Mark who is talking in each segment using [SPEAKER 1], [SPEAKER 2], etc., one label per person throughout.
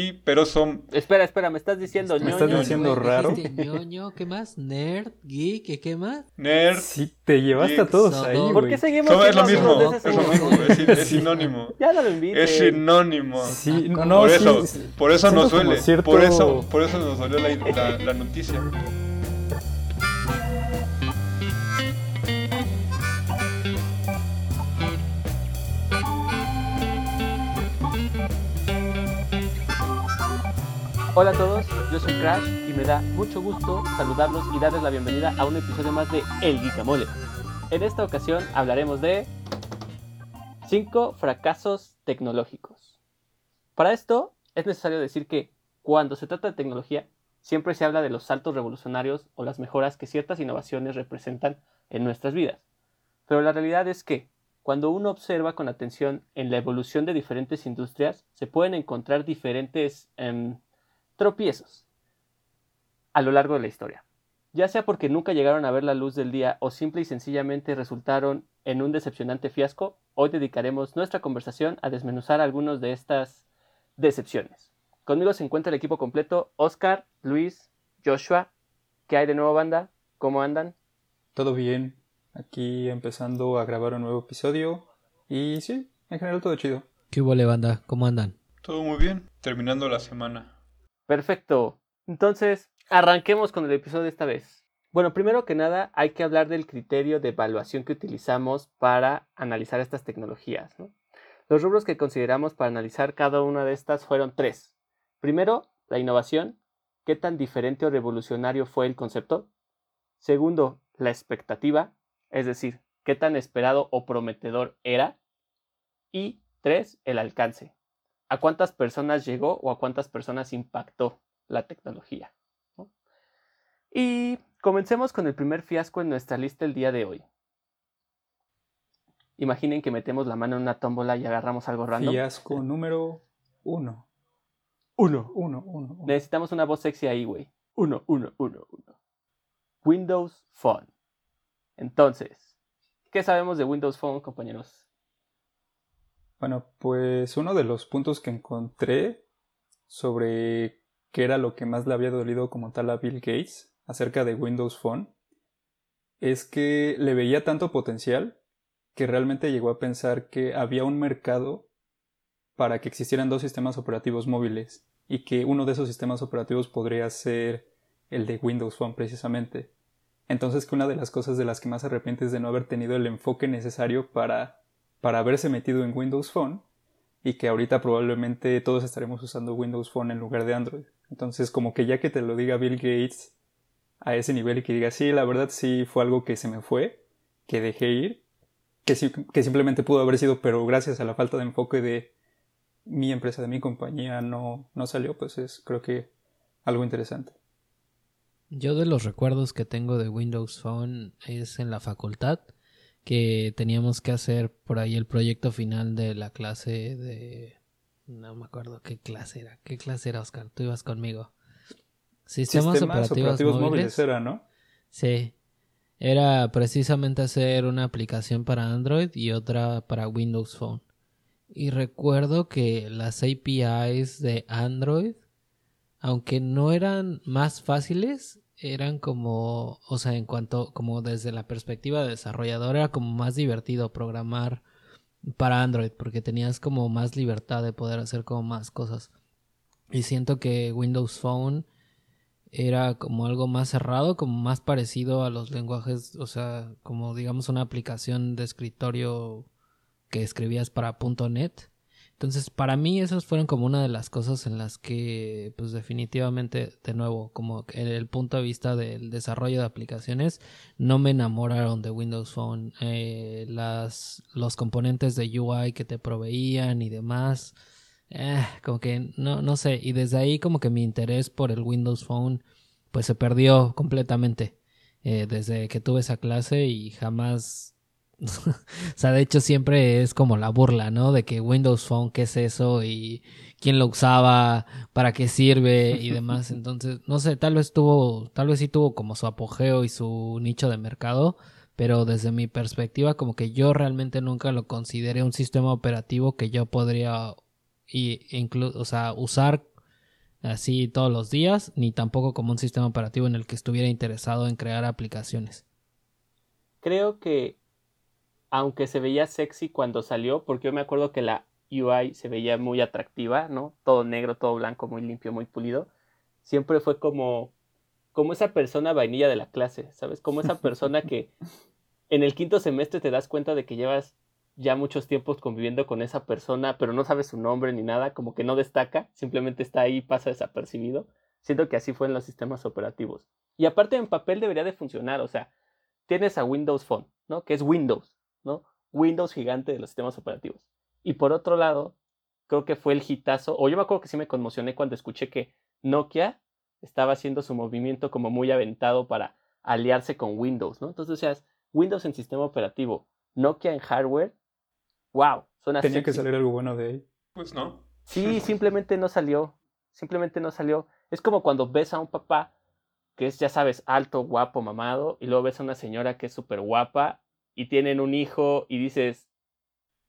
[SPEAKER 1] y pero son
[SPEAKER 2] Espera, espera, me estás diciendo
[SPEAKER 3] ¿Me
[SPEAKER 2] ñoño.
[SPEAKER 3] estás diciendo
[SPEAKER 4] Güey,
[SPEAKER 3] raro?
[SPEAKER 4] ñoño, ¿qué más? Nerd, geek, ¿y ¿qué más?
[SPEAKER 1] nerd.
[SPEAKER 3] Sí, te llevaste a todos ahí,
[SPEAKER 2] ¿Por qué seguimos
[SPEAKER 1] es lo mismo, es lo mismo, es, sinónimo.
[SPEAKER 2] Ya no lo invites.
[SPEAKER 1] Es sinónimo.
[SPEAKER 3] Sí, no,
[SPEAKER 4] Ah,
[SPEAKER 3] no,
[SPEAKER 1] por
[SPEAKER 3] sí,
[SPEAKER 1] eso,
[SPEAKER 3] sí.
[SPEAKER 1] por eso
[SPEAKER 3] Siento
[SPEAKER 1] nos
[SPEAKER 3] como
[SPEAKER 1] duele.
[SPEAKER 3] cierto-
[SPEAKER 1] Por eso, por eso nos dolió la, la- la noticia.
[SPEAKER 2] Hola a todos, yo soy Crash y me da mucho gusto saludarlos y darles la bienvenida a un episodio más de El Guicamole. En esta ocasión hablaremos de 5 fracasos tecnológicos. Para esto es necesario decir que cuando se trata de tecnología siempre se habla de los saltos revolucionarios o las mejoras que ciertas innovaciones representan en nuestras vidas. Pero la realidad es que cuando uno observa con atención en la evolución de diferentes industrias, se pueden encontrar diferentes em, tropiezos a lo largo de la historia. Ya sea porque nunca llegaron a ver la luz del día o simple y sencillamente resultaron en un decepcionante fiasco, hoy dedicaremos nuestra conversación a desmenuzar algunos de estas decepciones. Conmigo se encuentra el equipo completo, Oscar, Luis, Joshua. ¿Qué hay de nuevo banda? ¿Cómo andan?
[SPEAKER 3] Todo bien. Aquí empezando a grabar un nuevo episodio. Y sí, en general todo chido.
[SPEAKER 4] ¿Qué hubo, banda? ¿Cómo andan?
[SPEAKER 1] Todo muy bien, terminando la semana.
[SPEAKER 2] Perfecto. Entonces, arranquemos con el episodio de esta vez. Bueno, primero que nada, hay que hablar del criterio de evaluación que utilizamos para analizar estas tecnologías. ¿no? Los rubros que consideramos para analizar cada una de estas fueron tres. Primero, la innovación. ¿Qué tan diferente o revolucionario fue el concepto? Segundo, la expectativa, es decir, qué tan esperado o prometedor era. Y tres, el alcance. ¿A cuántas personas llegó o a cuántas personas impactó la tecnología? ¿no? Y comencemos con el primer fiasco en nuestra lista el día de hoy. Imaginen que metemos la mano en una tómbola y agarramos algo random.
[SPEAKER 3] Fiasco número uno.
[SPEAKER 2] Uno.
[SPEAKER 3] Uno, uno, uno.
[SPEAKER 2] Necesitamos una voz sexy ahí, güey. Uno, uno, uno, uno. Windows Phone. Entonces, ¿qué sabemos de Windows Phone, compañeros?
[SPEAKER 3] Bueno, pues uno de los puntos que encontré sobre qué era lo que más le había dolido como tal a Bill Gates acerca de Windows Phone es que le veía tanto potencial que realmente llegó a pensar que había un mercado para que existieran dos sistemas operativos móviles y que uno de esos sistemas operativos podría ser el de Windows Phone precisamente. Entonces que una de las cosas de las que más se arrepiente es de no haber tenido el enfoque necesario para, para haberse metido en Windows Phone y que ahorita probablemente todos estaremos usando Windows Phone en lugar de Android. Entonces como que ya que te lo diga Bill Gates a ese nivel y que diga sí, la verdad sí fue algo que se me fue, que dejé ir, que, simplemente pudo haber sido, pero gracias a la falta de enfoque de mi empresa, de mi compañía, no, no salió, pues es creo que algo interesante.
[SPEAKER 4] Yo de los recuerdos que tengo de Windows Phone es en la facultad que teníamos que hacer por ahí el proyecto final de la clase de... No me acuerdo qué clase era. ¿Qué clase era, Oscar? Tú ibas conmigo. Sistemas, operativos, móviles.
[SPEAKER 3] era, ¿no?
[SPEAKER 4] Sí. Era precisamente hacer una aplicación para Android y otra para Windows Phone. Y recuerdo que las APIs de Android, aunque no eran más fáciles, eran como, o sea, en cuanto, como desde la perspectiva de desarrollador, era como más divertido programar para Android, porque tenías como más libertad de poder hacer como más cosas. Y siento que Windows Phone era como algo más cerrado, como más parecido a los lenguajes, o sea, como digamos una aplicación de escritorio que escribías para .NET. Entonces, para mí esas fueron como una de las cosas en las que, pues definitivamente, de nuevo, como el, el punto de vista del desarrollo de aplicaciones, no me enamoraron de Windows Phone. Eh, las, los componentes de UI que te proveían y demás, eh, como que no, no sé. Y desde ahí como que mi interés por el Windows Phone, pues se perdió completamente. Eh, desde que tuve esa clase y jamás o sea, de hecho siempre es como la burla, ¿no? De que Windows Phone, ¿qué es eso? Y quién lo usaba, para qué sirve y demás. Entonces, no sé, tal vez tuvo, tal vez sí tuvo como su apogeo y su nicho de mercado, pero desde mi perspectiva como que yo realmente nunca lo consideré un sistema operativo que yo podría y inclu o sea, usar así todos los días, ni tampoco como un sistema operativo en el que estuviera interesado en crear aplicaciones.
[SPEAKER 2] Creo que, aunque se veía sexy cuando salió, porque yo me acuerdo que la UI se veía muy atractiva, ¿no? Todo negro, todo blanco, muy limpio, muy pulido. Siempre fue como, como esa persona vainilla de la clase, ¿sabes? Como esa persona que en el quinto semestre te das cuenta de que llevas ya muchos tiempos conviviendo con esa persona, pero no sabes su nombre ni nada, como que no destaca, simplemente está ahí y pasa desapercibido. Siento que así fue en los sistemas operativos. Y aparte en papel debería de funcionar, o sea, tienes a Windows Phone, ¿no? Que es Windows, ¿no? Windows gigante de los sistemas operativos. Y por otro lado, creo que fue el hitazo, o yo me acuerdo que sí me conmocioné cuando escuché que Nokia estaba haciendo su movimiento como muy aventado para aliarse con Windows, ¿no? Entonces, o sea, Windows en sistema operativo, Nokia en hardware, wow, suena
[SPEAKER 3] Tenía que salir algo bueno de ahí.
[SPEAKER 1] Pues no.
[SPEAKER 2] Sí, simplemente no salió. Simplemente no salió. Es como cuando ves a un papá que es, ya sabes, alto, guapo, mamado, y luego ves a una señora que es súper guapa y tienen un hijo y dices,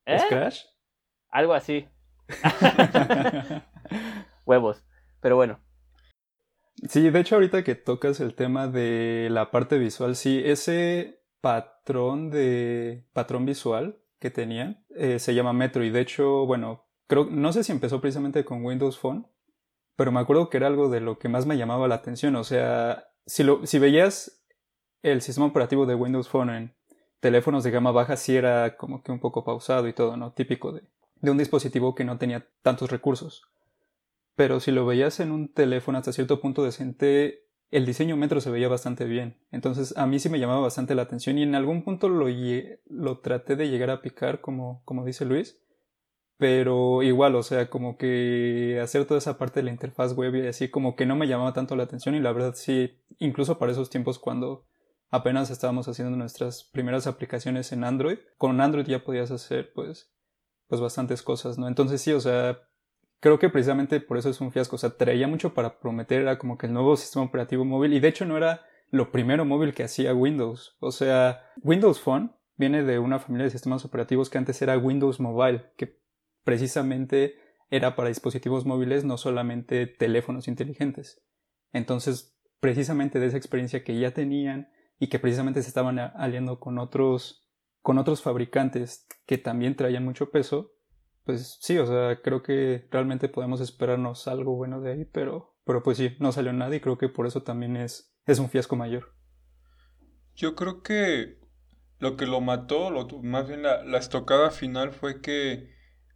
[SPEAKER 2] ¿eh?
[SPEAKER 3] ¿Es Crash?
[SPEAKER 2] Algo así. Huevos. Pero bueno,
[SPEAKER 3] Sí, de hecho ahorita que tocas el tema de la parte visual, sí, ese patrón de patrón visual que tenían eh, se llama Metro y de hecho, bueno, creo no sé si empezó precisamente con Windows Phone, pero me acuerdo que era algo de lo que más me llamaba la atención, o sea, si lo si veías el sistema operativo de Windows Phone en teléfonos de gama baja sí era como que un poco pausado y todo, ¿no? Típico de, un dispositivo que no tenía tantos recursos pero si lo veías en un teléfono hasta cierto punto decente, el diseño metro se veía bastante bien. Entonces a mí sí me llamaba bastante la atención y en algún punto lo, lo traté de llegar a picar, como, como dice Luis. Pero igual, o sea, como que hacer toda esa parte de la interfaz web y así, como que no me llamaba tanto la atención y la verdad sí, incluso para esos tiempos cuando apenas estábamos haciendo nuestras primeras aplicaciones en Android, con Android ya podías hacer pues, pues bastantes cosas, ¿no? Entonces sí, o sea, creo que precisamente por eso es un fiasco. O sea, traía mucho para prometer, era como que el nuevo sistema operativo móvil. Y de hecho no era lo primero móvil que hacía Windows. O sea, Windows Phone viene de una familia de sistemas operativos que antes era Windows Mobile, que precisamente era para dispositivos móviles, no solamente teléfonos inteligentes. Entonces, precisamente de esa experiencia que ya tenían y que precisamente se estaban aliando con otros, con otros fabricantes que también traían mucho peso, pues sí, o sea, creo que realmente podemos esperarnos algo bueno de ahí, pero, pero pues sí, no salió nada y creo que por eso también es, es un fiasco mayor.
[SPEAKER 1] Yo creo que lo que lo mató, lo, más bien la, la estocada final fue que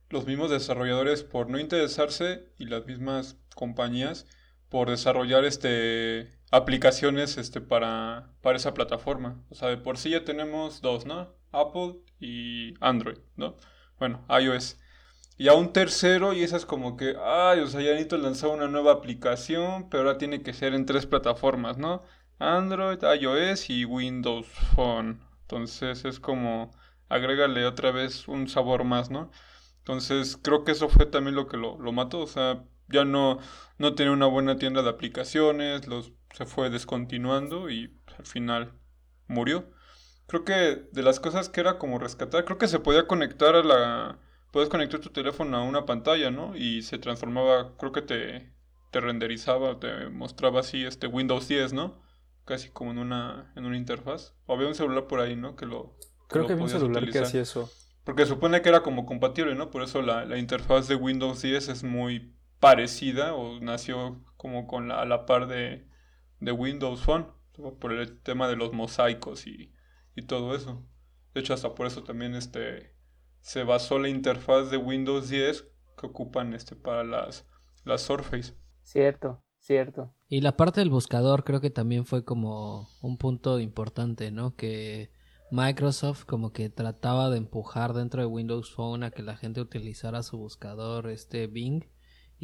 [SPEAKER 1] los mismos desarrolladores, por no interesarse, y las mismas compañías, por desarrollar este aplicaciones este para, para esa plataforma. O sea, de por sí ya tenemos dos, ¿no? Apple y Android, ¿no? Bueno, iOS. Y a un tercero, y esa es como que, ay, o sea, ya necesito lanzar una nueva aplicación, pero ahora tiene que ser en tres plataformas, ¿no? Android, iOS y Windows Phone. Entonces es como, agrégale otra vez un sabor más, ¿no? Entonces creo que eso fue también lo que lo, lo mató, o sea, ya no, no tenía una buena tienda de aplicaciones, los, se fue descontinuando y pues, al final murió. Creo que de las cosas que era como rescatar, creo que se podía conectar a la puedes conectar tu teléfono a una pantalla, ¿no? Y se transformaba, creo que te, te renderizaba, te mostraba así este Windows 10, ¿no? Casi como en una, en una interfaz. O había un celular por ahí, ¿no? Que lo...
[SPEAKER 3] Creo
[SPEAKER 1] lo
[SPEAKER 3] que había un celular
[SPEAKER 1] utilizar.
[SPEAKER 3] que hacía eso.
[SPEAKER 1] Porque supone que era como compatible, ¿no? Por eso la, la interfaz de Windows 10 es muy parecida o nació como con la, a la par de, de Windows Phone. Por el tema de los mosaicos y, y todo eso. De hecho, hasta por eso también este se basó la interfaz de Windows 10 que ocupan este para las, las Surface.
[SPEAKER 2] Cierto, cierto.
[SPEAKER 4] Y la parte del buscador creo que también fue como un punto importante, ¿no? Que Microsoft como que trataba de empujar dentro de Windows Phone a que la gente utilizara su buscador, este Bing.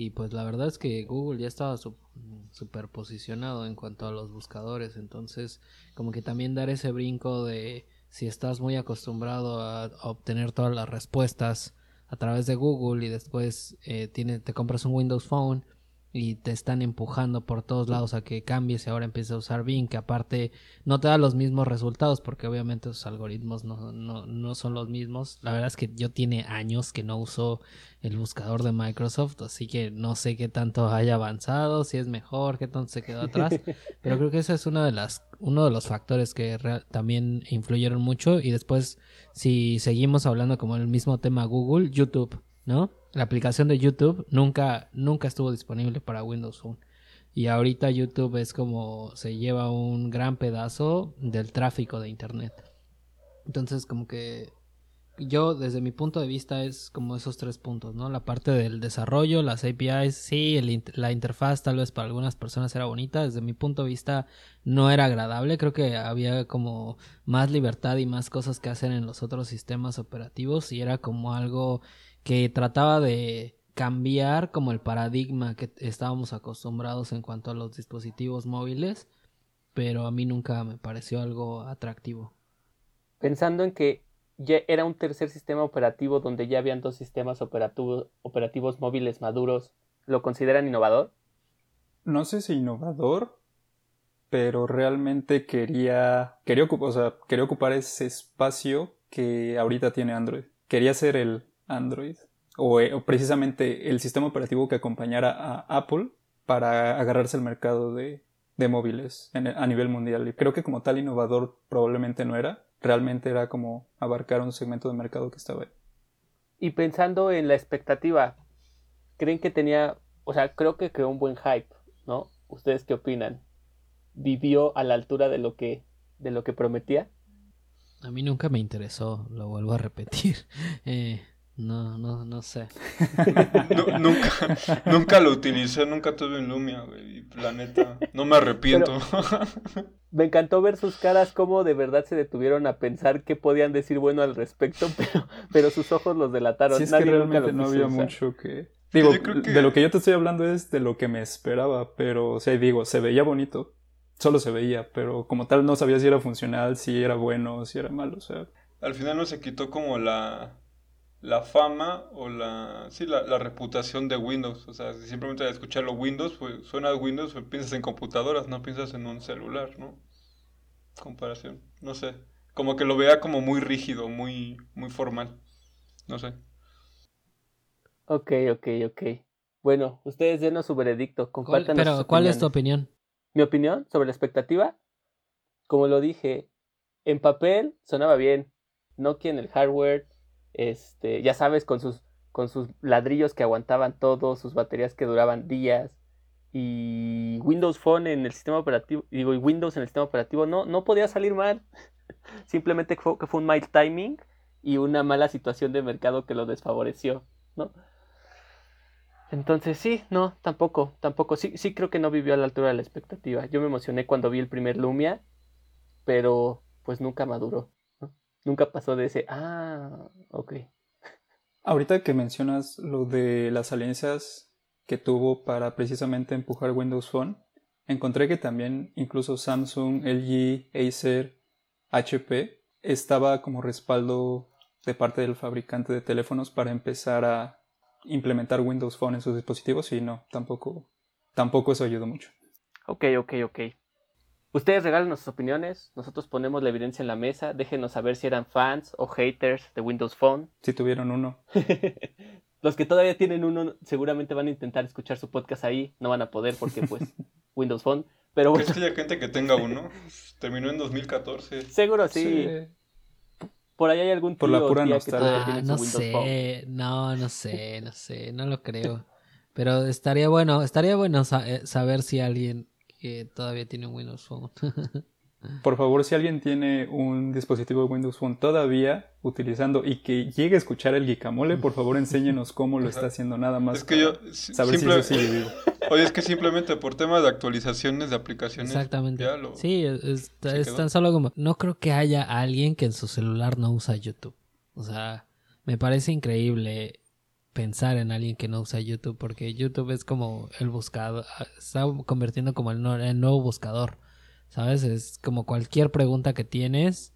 [SPEAKER 4] Y pues la verdad es que Google ya estaba super posicionado en cuanto a los buscadores. Entonces como que también dar ese brinco de si estás muy acostumbrado a, a obtener todas las respuestas a través de Google y después eh, tiene, te compras un Windows Phone y te están empujando por todos lados a que cambies y ahora empieces a usar Bing, que aparte no te da los mismos resultados porque obviamente sus algoritmos no, no, no son los mismos. La verdad es que yo tiene años que no uso el buscador de Microsoft, así que no sé qué tanto haya avanzado, si es mejor, qué tanto se quedó atrás, pero creo que ese es una de las, uno de los factores que también influyeron mucho y después si seguimos hablando como el mismo tema Google, YouTube, ¿no? La aplicación de YouTube nunca, nunca estuvo disponible para Windows Phone. Y ahorita YouTube es como se lleva un gran pedazo del tráfico de Internet. Entonces como que yo desde mi punto de vista es como esos tres puntos, ¿no? La parte del desarrollo, las APIs, sí, la interfaz tal vez para algunas personas era bonita, desde mi punto de vista no era agradable, creo que había como más libertad y más cosas que hacer en los otros sistemas operativos y era como algo que trataba de cambiar como el paradigma que estábamos acostumbrados en cuanto a los dispositivos móviles, pero a mí nunca me pareció algo atractivo.
[SPEAKER 2] Pensando en que ya era un tercer sistema operativo donde ya habían dos sistemas operativos, operativos móviles maduros, ¿lo consideran innovador?
[SPEAKER 3] No sé si innovador, pero realmente quería, quería, o sea, quería ocupar ese espacio que ahorita tiene Android. Quería ser el Android eh, o, precisamente el sistema operativo que acompañara a Apple para agarrarse el mercado de, móviles a nivel mundial. Y creo que como tal innovador probablemente no era, realmente era como abarcar un segmento de mercado que estaba ahí.
[SPEAKER 2] Y pensando en la expectativa, ¿creen que tenía, o sea, creo que creó un buen hype, ¿no? ¿Ustedes qué opinan? ¿Vivió a la altura de lo que, de lo que prometía?
[SPEAKER 4] A mí nunca me interesó, lo vuelvo a repetir. Eh, no, no, no sé.
[SPEAKER 1] nunca, nunca lo utilicé, nunca tuve un Lumia, güey. La neta, no me arrepiento.
[SPEAKER 2] me encantó ver sus caras como de verdad se detuvieron a pensar qué podían decir bueno al respecto, pero, pero sus ojos los delataron.
[SPEAKER 3] Sí, es que realmente no había mucho que... Digo, de lo que yo te estoy hablando es de lo que me esperaba, pero, o sea, digo, se veía bonito, solo se veía, pero como tal no sabía si era funcional, si era bueno, si era malo, o sea...
[SPEAKER 1] Al final no se quitó como la la fama o la, sí, la, la, reputación de Windows. O sea, si simplemente al escucharlo Windows, pues suena Windows, pues piensas en computadoras, no piensas en un celular, ¿no? Comparación, no sé. Como que lo vea como muy rígido, muy, muy formal. No sé.
[SPEAKER 2] Ok, ok, ok. Bueno, ustedes denos su veredicto. Compártanos
[SPEAKER 4] Pero, ¿cuál es tu opinión?
[SPEAKER 2] Mi opinión sobre la expectativa, como lo dije, en papel sonaba bien. Nokia en el hardware, este, ya sabes, con sus, con sus ladrillos que aguantaban todo, sus baterías que duraban días. Y Windows Phone en el sistema operativo, digo, y Windows en el sistema operativo no, no podía salir mal. Simplemente fue, que fue un mal timing y una mala situación de mercado que lo desfavoreció, ¿no? Entonces sí, no, tampoco, tampoco. Sí, sí creo que no vivió a la altura de la expectativa. Yo me emocioné cuando vi el primer Lumia, pero pues nunca maduró. Nunca pasó de ese, ah, ok.
[SPEAKER 3] Ahorita que mencionas lo de las alianzas que tuvo para precisamente empujar Windows Phone, encontré que también incluso Samsung, LG, Acer, HP estaba como respaldo de parte del fabricante de teléfonos para empezar a implementar Windows Phone en sus dispositivos y no, tampoco, tampoco eso ayudó mucho.
[SPEAKER 2] Ok, ok, ok. Ustedes regalen sus opiniones, nosotros ponemos la evidencia en la mesa, déjenos saber si eran fans o haters de Windows Phone.
[SPEAKER 3] Si tuvieron uno.
[SPEAKER 2] Los que todavía tienen uno seguramente van a intentar escuchar su podcast ahí, no van a poder porque pues Windows Phone. Pero
[SPEAKER 1] bueno. ¿Crees que gente que tenga uno? Terminó en 2014.
[SPEAKER 2] Seguro sí. Por ahí hay algún
[SPEAKER 3] tío Por la pura nostalgia.
[SPEAKER 4] Ah, no sé, no, no sé, no sé, no lo creo. Pero estaría bueno, estaría bueno eh, saber si alguien que todavía tiene un Windows Phone.
[SPEAKER 3] Por favor, si alguien tiene un dispositivo de Windows Phone todavía utilizando y que llegue a escuchar el Guicamole, por favor enséñenos cómo lo está haciendo nada más.
[SPEAKER 1] Es que yo saber si eso sigue vivo. Oye, es que simplemente por temas de actualizaciones de aplicaciones.
[SPEAKER 4] Exactamente. Sí, es, es tan solo como. No creo que haya alguien que en su celular no usa YouTube. O sea, me parece increíble pensar en alguien que no usa YouTube, porque YouTube es como el buscador, está convirtiendo como el, nuevo buscador, ¿sabes? Es como cualquier pregunta que tienes,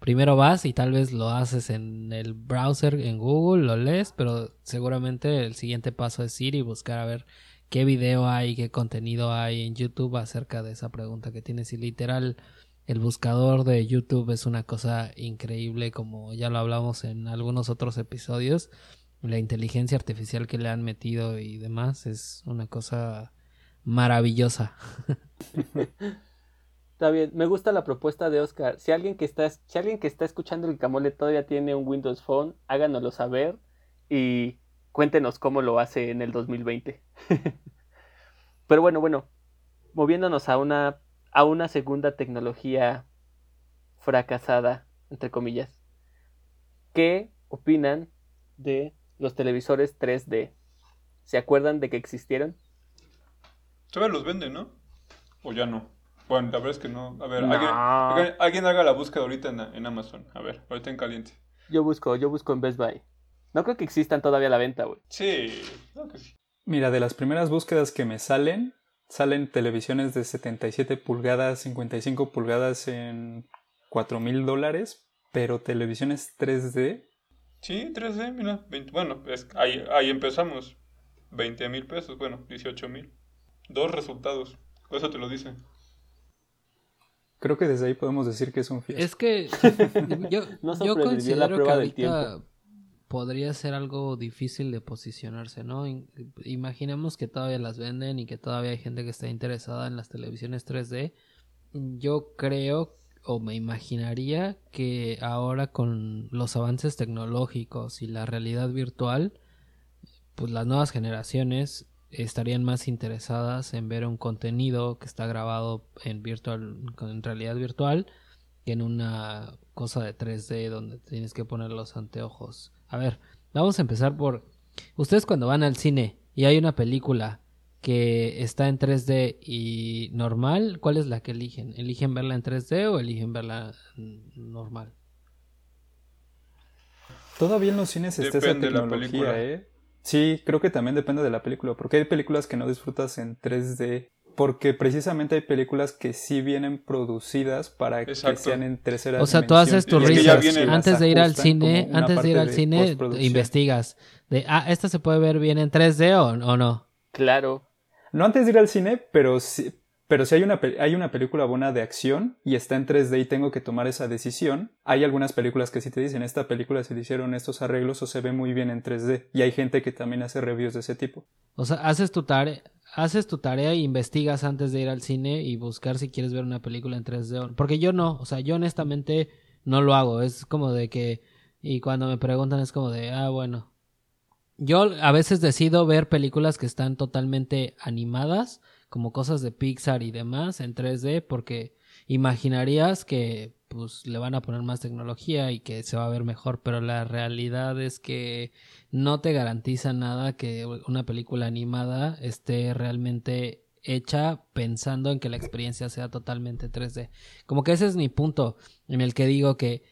[SPEAKER 4] primero vas y tal vez lo haces en el browser, en Google, lo lees, pero seguramente el siguiente paso es ir y buscar a ver qué video hay, qué contenido hay en YouTube acerca de esa pregunta que tienes. Y literal, el buscador de YouTube es una cosa increíble, como ya lo hablamos en algunos otros episodios. La inteligencia artificial que le han metido y demás es una cosa maravillosa.
[SPEAKER 2] Está bien, me gusta la propuesta de Oscar. Si alguien que está, si alguien que está escuchando el Camole todavía tiene un Windows Phone, háganoslo saber y cuéntenos cómo lo hace en el 2020. Pero bueno, bueno, moviéndonos a una a una segunda tecnología fracasada, entre comillas. ¿Qué opinan de los televisores 3D? ¿Se acuerdan de que existieron?
[SPEAKER 1] Todavía los venden, ¿no? O ya no. Bueno, la verdad es que no. A ver, alguien, haga la búsqueda ahorita en, Amazon. A ver, ahorita en caliente.
[SPEAKER 2] Yo busco, yo busco en Best Buy. No creo que existan todavía a la venta, güey.
[SPEAKER 1] Sí, creo que sí.
[SPEAKER 3] Mira, de las primeras búsquedas que me salen, salen televisiones de 77 pulgadas, 55 pulgadas en 4 mil dólares, pero televisiones 3D.
[SPEAKER 1] Sí, 3D, mira. bueno, ahí, ahí empezamos. 20 mil pesos, bueno, 18 mil. Dos resultados. Eso te lo dice.
[SPEAKER 3] Creo que desde ahí podemos decir que es un fiasco.
[SPEAKER 4] Es que yo, yo considero que ahorita podría ser algo difícil de posicionarse, ¿no? Imaginemos que todavía las venden y que todavía hay gente que está interesada en las televisiones 3D. Yo creo o me imaginaría que ahora con los avances tecnológicos y la realidad virtual, pues las nuevas generaciones estarían más interesadas en ver un contenido que está grabado en virtual en realidad virtual que en una cosa de 3D donde tienes que poner los anteojos. A ver, vamos a empezar por ustedes cuando van al cine y hay una película que está en 3D y normal, ¿cuál es la que eligen? ¿Eligen verla en 3D o eligen verla normal?
[SPEAKER 3] Todavía en los cines está esa tecnología, ¿eh? Sí, creo que también depende de la película, porque hay películas que no disfrutas en 3D, porque precisamente hay películas que sí vienen producidas para que sean en tercera
[SPEAKER 4] O sea, tú haces tu research antes de ir al cine, antes de ir al cine investigas de, ah, esta se puede ver bien en 3D o, o no.
[SPEAKER 2] Claro.
[SPEAKER 3] No antes de ir al cine, pero sí, pero si hay una, hay una película buena de acción y está en 3D y tengo que tomar esa decisión, hay algunas películas que sí te dicen, esta película se le hicieron estos arreglos o se ve muy bien en 3D. Y hay gente que también hace reviews de ese tipo.
[SPEAKER 4] O sea, haces tu tarea, haces tu tarea e investigas antes de ir al cine y buscar si quieres ver una película en 3D. Porque yo no, o sea, yo honestamente no lo hago. Es como de que, y cuando me preguntan es como de, ah, bueno. Yo a veces decido ver películas que están totalmente animadas como cosas de Pixar y demás en 3D porque imaginarías que pues le van a poner más tecnología y que se va a ver mejor, pero la realidad es que no te garantiza nada que una película animada esté realmente hecha pensando en que la experiencia sea totalmente 3D. Como que ese es mi punto en el que digo que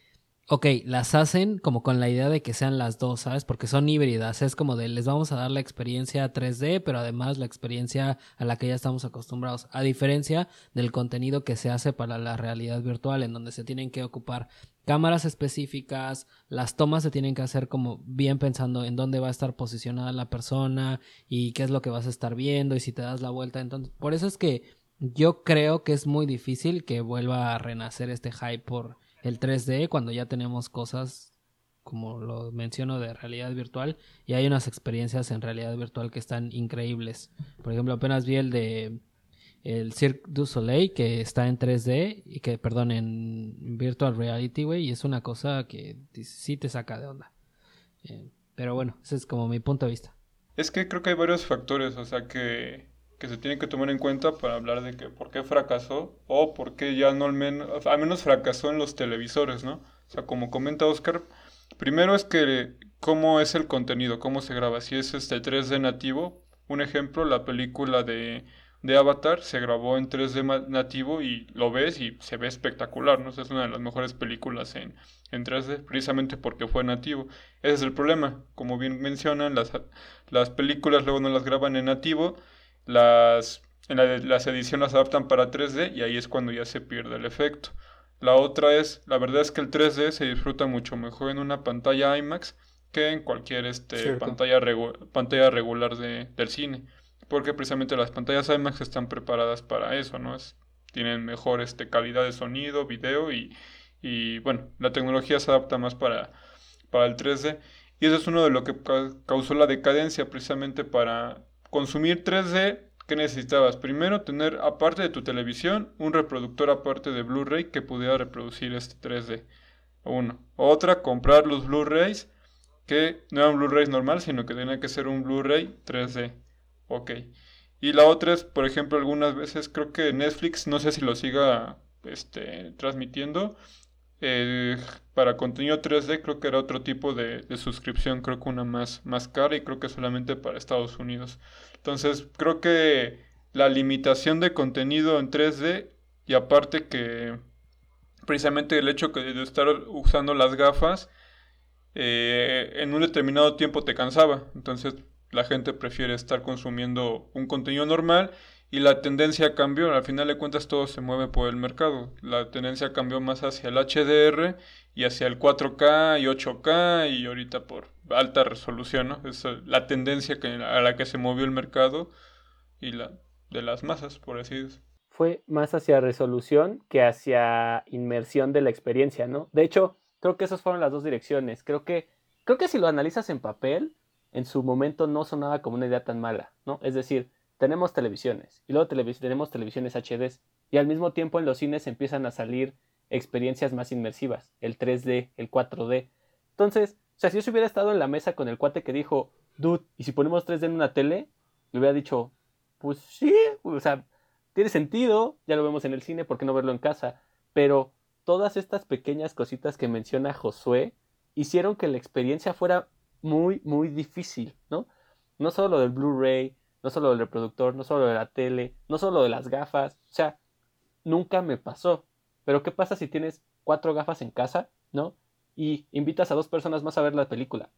[SPEAKER 4] ok, las hacen como con la idea de que sean las dos, ¿sabes? Porque son híbridas. Es como de les vamos a dar la experiencia 3D, pero además la experiencia a la que ya estamos acostumbrados. A diferencia del contenido que se hace para la realidad virtual, en donde se tienen que ocupar cámaras específicas, las tomas se tienen que hacer como bien pensando en dónde va a estar posicionada la persona y qué es lo que vas a estar viendo y si te das la vuelta. Entonces, por eso es que yo creo que es muy difícil que vuelva a renacer este hype por el 3D cuando ya tenemos cosas como lo menciono de realidad virtual y hay unas experiencias en realidad virtual que están increíbles. Por ejemplo, apenas vi el de el Cirque du Soleil que está en 3D y que perdón en virtual reality, güey, y es una cosa que sí te saca de onda. Eh, pero bueno, ese es como mi punto de vista.
[SPEAKER 1] Es que creo que hay varios factores, o sea que que se tienen que tomar en cuenta para hablar de que por qué fracasó o por qué ya no al menos, al menos fracasó en los televisores, ¿no? O sea, como comenta Oscar, primero es que cómo es el contenido, cómo se graba, si es este 3D nativo, un ejemplo, la película de, de Avatar se grabó en 3D nativo y lo ves y se ve espectacular, ¿no? es una de las mejores películas en, en 3D, precisamente porque fue nativo. Ese es el problema, como bien mencionan, las, las películas luego no las graban en nativo las, en las ediciones las adaptan para 3D y ahí es cuando ya se pierde el efecto. La otra es, la verdad es que el 3D se disfruta mucho mejor en una pantalla IMAX que en cualquier este, pantalla, pantalla regular de, del cine. porque precisamente las pantallas IMAX están preparadas para eso, ¿no? Es, tienen mejor este, calidad de sonido, video y, y bueno, la tecnología se adapta más para, para el 3D. Y eso es uno de lo que causó la decadencia precisamente para consumir 3D. ¿Qué necesitabas? Primero, tener aparte de tu televisión un reproductor aparte de Blu-ray que pudiera reproducir este 3D. Uno. Otra, comprar los Blu-rays que no eran Blu-rays normal, sino que tenía que ser un Blu-ray 3D. Ok. Y la otra es, por ejemplo, algunas veces creo que Netflix, no sé si lo siga este, transmitiendo, para contenido 3D creo que era otro tipo de, suscripción, creo que una más, más cara y creo que solamente para Estados Unidos. Entonces creo que la limitación de contenido en 3D y aparte que precisamente el hecho de estar usando las gafas eh, en un determinado tiempo te cansaba. Entonces la gente prefiere estar consumiendo un contenido normal y la tendencia cambió, al final de cuentas todo se mueve por el mercado. La tendencia cambió más hacia el HDR y hacia el 4K y 8K y ahorita por alta resolución, ¿no? Es la tendencia que, a la que se movió el mercado y la de las masas, por así decirlo.
[SPEAKER 2] Fue más hacia resolución que hacia inmersión de la experiencia, ¿no? De hecho, creo que esas fueron las dos direcciones. Creo que, creo que si lo analizas en papel, en su momento no sonaba como una idea tan mala, ¿no? Es decir, tenemos televisiones y luego tenemos televisiones HD y al mismo tiempo en los cines empiezan a salir experiencias más inmersivas, el 3D, el 4D. Entonces, o sea, si yo hubiera estado en la mesa con el cuate que dijo, dude, ¿y si ponemos 3D en una tele? Le hubiera dicho, pues sí, o sea, tiene sentido, ya lo vemos en el cine, ¿por qué no verlo en casa? Pero todas estas pequeñas cositas que menciona Josué hicieron que la experiencia fuera muy, muy difícil, ¿no? No solo lo del Blu-ray, no solo del reproductor, no solo de la tele, no solo de las gafas, o sea, nunca me pasó. Pero ¿qué pasa si tienes cuatro gafas en casa, ¿no? Y invitas a dos personas más a ver la película.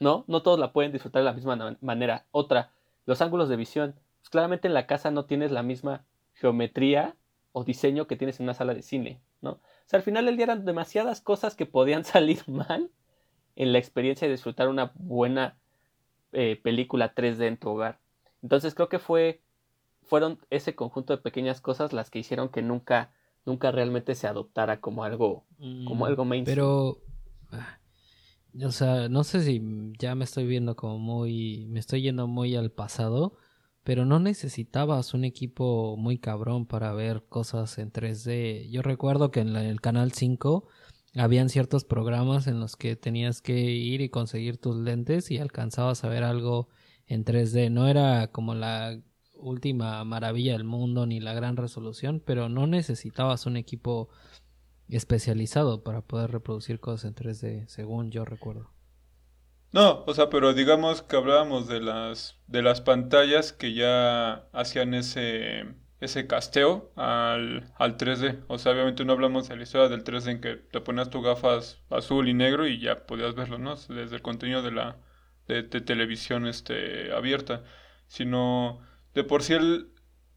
[SPEAKER 2] ¿No? No todos la pueden disfrutar de la misma manera. Otra, los ángulos de visión. Pues claramente en la casa no tienes la misma geometría o diseño que tienes en una sala de cine, ¿no? O sea, al final del día eran demasiadas cosas que podían salir mal en la experiencia de disfrutar una buena eh, película 3D en tu hogar. Entonces creo que fue fueron ese conjunto de pequeñas cosas las que hicieron que nunca nunca realmente se adoptara como algo como algo
[SPEAKER 4] mainstream. Pero ah, o sea, no sé si ya me estoy viendo como muy me estoy yendo muy al pasado, pero no necesitabas un equipo muy cabrón para ver cosas en 3D. Yo recuerdo que en el canal 5 habían ciertos programas en los que tenías que ir y conseguir tus lentes y alcanzabas a ver algo en 3D. No era como la última maravilla del mundo ni la gran resolución, pero no necesitabas un equipo especializado para poder reproducir cosas en 3D, según yo recuerdo.
[SPEAKER 1] No, o sea, pero digamos que hablábamos de las de las pantallas que ya hacían ese ese casteo al, al 3D. O sea, obviamente no hablamos de la historia del 3D en que te ponías tus gafas azul y negro y ya podías verlo, ¿no? Desde el contenido de la de, televisión este, abierta. Sino de por sí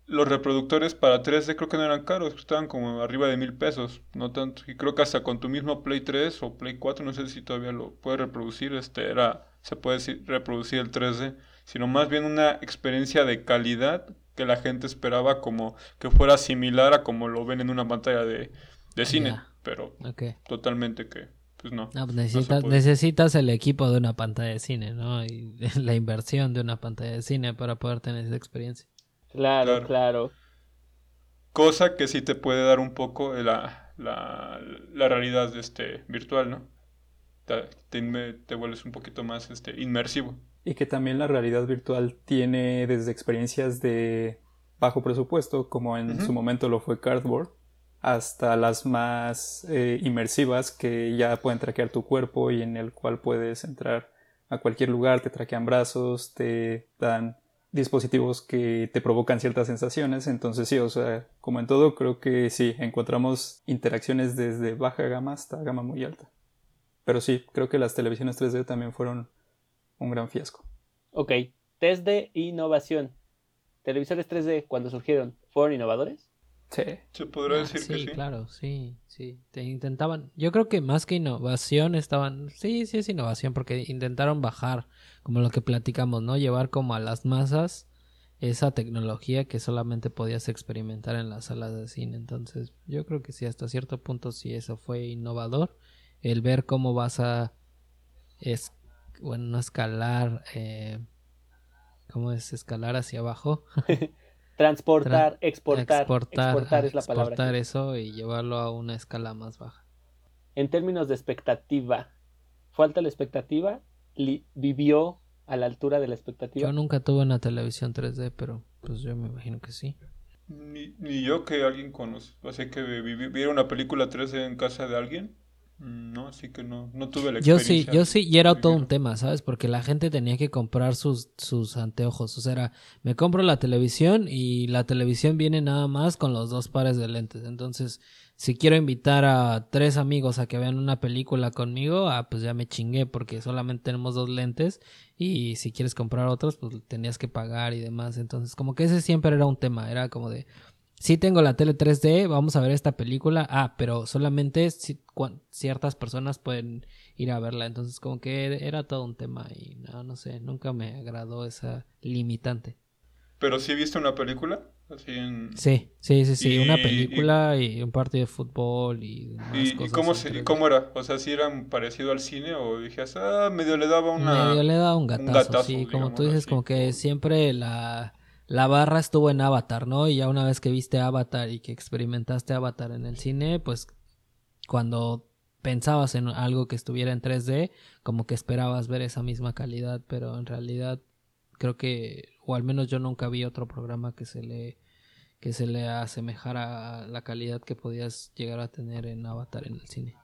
[SPEAKER 1] los reproductores para 3D creo que no eran caros, estaban como arriba de mil pesos, no tanto. Y creo que hasta con tu mismo Play 3 o Play 4, no sé si todavía lo puedes reproducir, este era, se puede reproducir el 3D, sino más bien una experiencia de calidad que la gente esperaba como que fuera similar a como lo ven en una pantalla de, cine, pero totalmente que pues no.
[SPEAKER 4] Pues necesitas, necesitas el equipo de una pantalla de cine, ¿no? Y la inversión de una pantalla de cine para poder tener esa experiencia.
[SPEAKER 2] Claro, claro.
[SPEAKER 1] Cosa que sí te puede dar un poco la, la, la realidad este, virtual, ¿no? Te, te, vuelves un poquito más este, inmersivo.
[SPEAKER 3] Y que también la realidad virtual tiene desde experiencias de bajo presupuesto, como en su momento lo fue Cardboard, hasta las más eh, inmersivas que ya pueden traquear tu cuerpo y en el cual puedes entrar a cualquier lugar, te traquean brazos, te dan dispositivos que te provocan ciertas sensaciones. Entonces sí, o sea, como en todo, creo que sí, encontramos interacciones desde baja gama hasta gama muy alta. Pero sí, creo que las televisiones 3D también fueron un gran fiasco.
[SPEAKER 2] Ok, test de innovación. ¿Televisores 3D cuando surgieron fueron innovadores?
[SPEAKER 1] Sí. Se podría ah, decir que sí.
[SPEAKER 4] claro, sí, sí. Te intentaban. Yo creo que más que innovación estaban. Sí, sí es innovación porque intentaron bajar, como lo que platicamos, ¿no? Llevar como a las masas esa tecnología que solamente podías experimentar en las salas de cine. Entonces, yo creo que sí, hasta cierto punto sí eso fue innovador. El ver cómo vas a, es, bueno, no escalar, eh, ¿cómo es escalar hacia abajo?
[SPEAKER 2] Transportar, exportar,
[SPEAKER 4] exportar,
[SPEAKER 2] exportar
[SPEAKER 4] ah,
[SPEAKER 2] es la palabra.
[SPEAKER 4] exportar eso y llevarlo a una escala más baja.
[SPEAKER 2] En términos de expectativa, ¿falta la expectativa? ¿Vivió a la altura de la expectativa?
[SPEAKER 4] Yo nunca tuve una televisión 3D, pero pues yo me imagino que sí.
[SPEAKER 1] Ni, ni yo que alguien conoce. Así que vi- vi- viera una película 3D en casa de alguien. Mm, No, así que no, no tuve la
[SPEAKER 4] Yo
[SPEAKER 1] experiencia.
[SPEAKER 4] sí, yo sí, y era todo un tema, ¿sabes? Porque la gente tenía que comprar sus, sus anteojos. O sea, era, me compro la televisión y la televisión viene nada más con los dos pares de lentes. Entonces, si quiero invitar a tres amigos a que vean una película conmigo, ah, pues ya me chingué porque solamente tenemos dos lentes y si quieres comprar otros, pues tenías que pagar y demás. Entonces, como que ese siempre era un tema, era como de, sí tengo la tele 3D, vamos a ver esta película, ah, pero solamente ciertas personas pueden ir a verla, entonces como que era- era todo un tema y no, no sé, nunca me agradó esa limitante.
[SPEAKER 1] Pero sí viste una película. Así en.
[SPEAKER 4] Sí, sí, sí, sí, una película y, un partido de fútbol y
[SPEAKER 1] ¿Y,
[SPEAKER 4] cosas
[SPEAKER 1] cómo, se, y
[SPEAKER 4] 3D.
[SPEAKER 1] cómo era? O sea, si eran parecido al cine o dijías, ah, medio le daba una.
[SPEAKER 4] Medio le da un gatazo,
[SPEAKER 1] gatazo,
[SPEAKER 4] sí, como tú dices,
[SPEAKER 1] así,
[SPEAKER 4] como que siempre la, la barra estuvo en Avatar, ¿no? Y ya una vez que viste Avatar y que experimentaste Avatar en el cine, pues cuando pensabas en algo que estuviera en 3D, como que esperabas ver esa misma calidad, pero en realidad creo que, o al menos yo nunca vi otro programa que se le que se le asemejara a la calidad que podías llegar a tener en Avatar en el cine.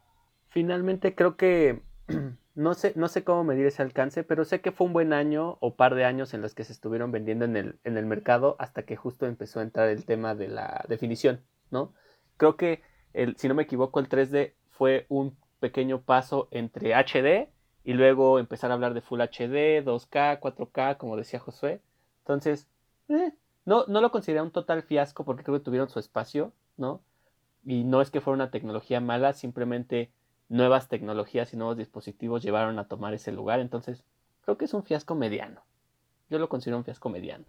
[SPEAKER 2] Finalmente creo que no sé, no sé cómo medir ese alcance, pero sé que fue un buen año o par de años en los que se estuvieron vendiendo en el, en el mercado hasta que justo empezó a entrar el tema de la definición, ¿no? Creo que, el, si no me equivoco, el 3D fue un pequeño paso entre HD y luego empezar a hablar de Full HD, 2K, 4K, como decía Josué. Entonces, eh, no, no lo consideré un total fiasco porque creo que tuvieron su espacio, ¿no? Y no es que fuera una tecnología mala, simplemente nuevas tecnologías y nuevos dispositivos llevaron a tomar ese lugar. Entonces, creo que es un fiasco mediano. Yo lo considero un fiasco mediano.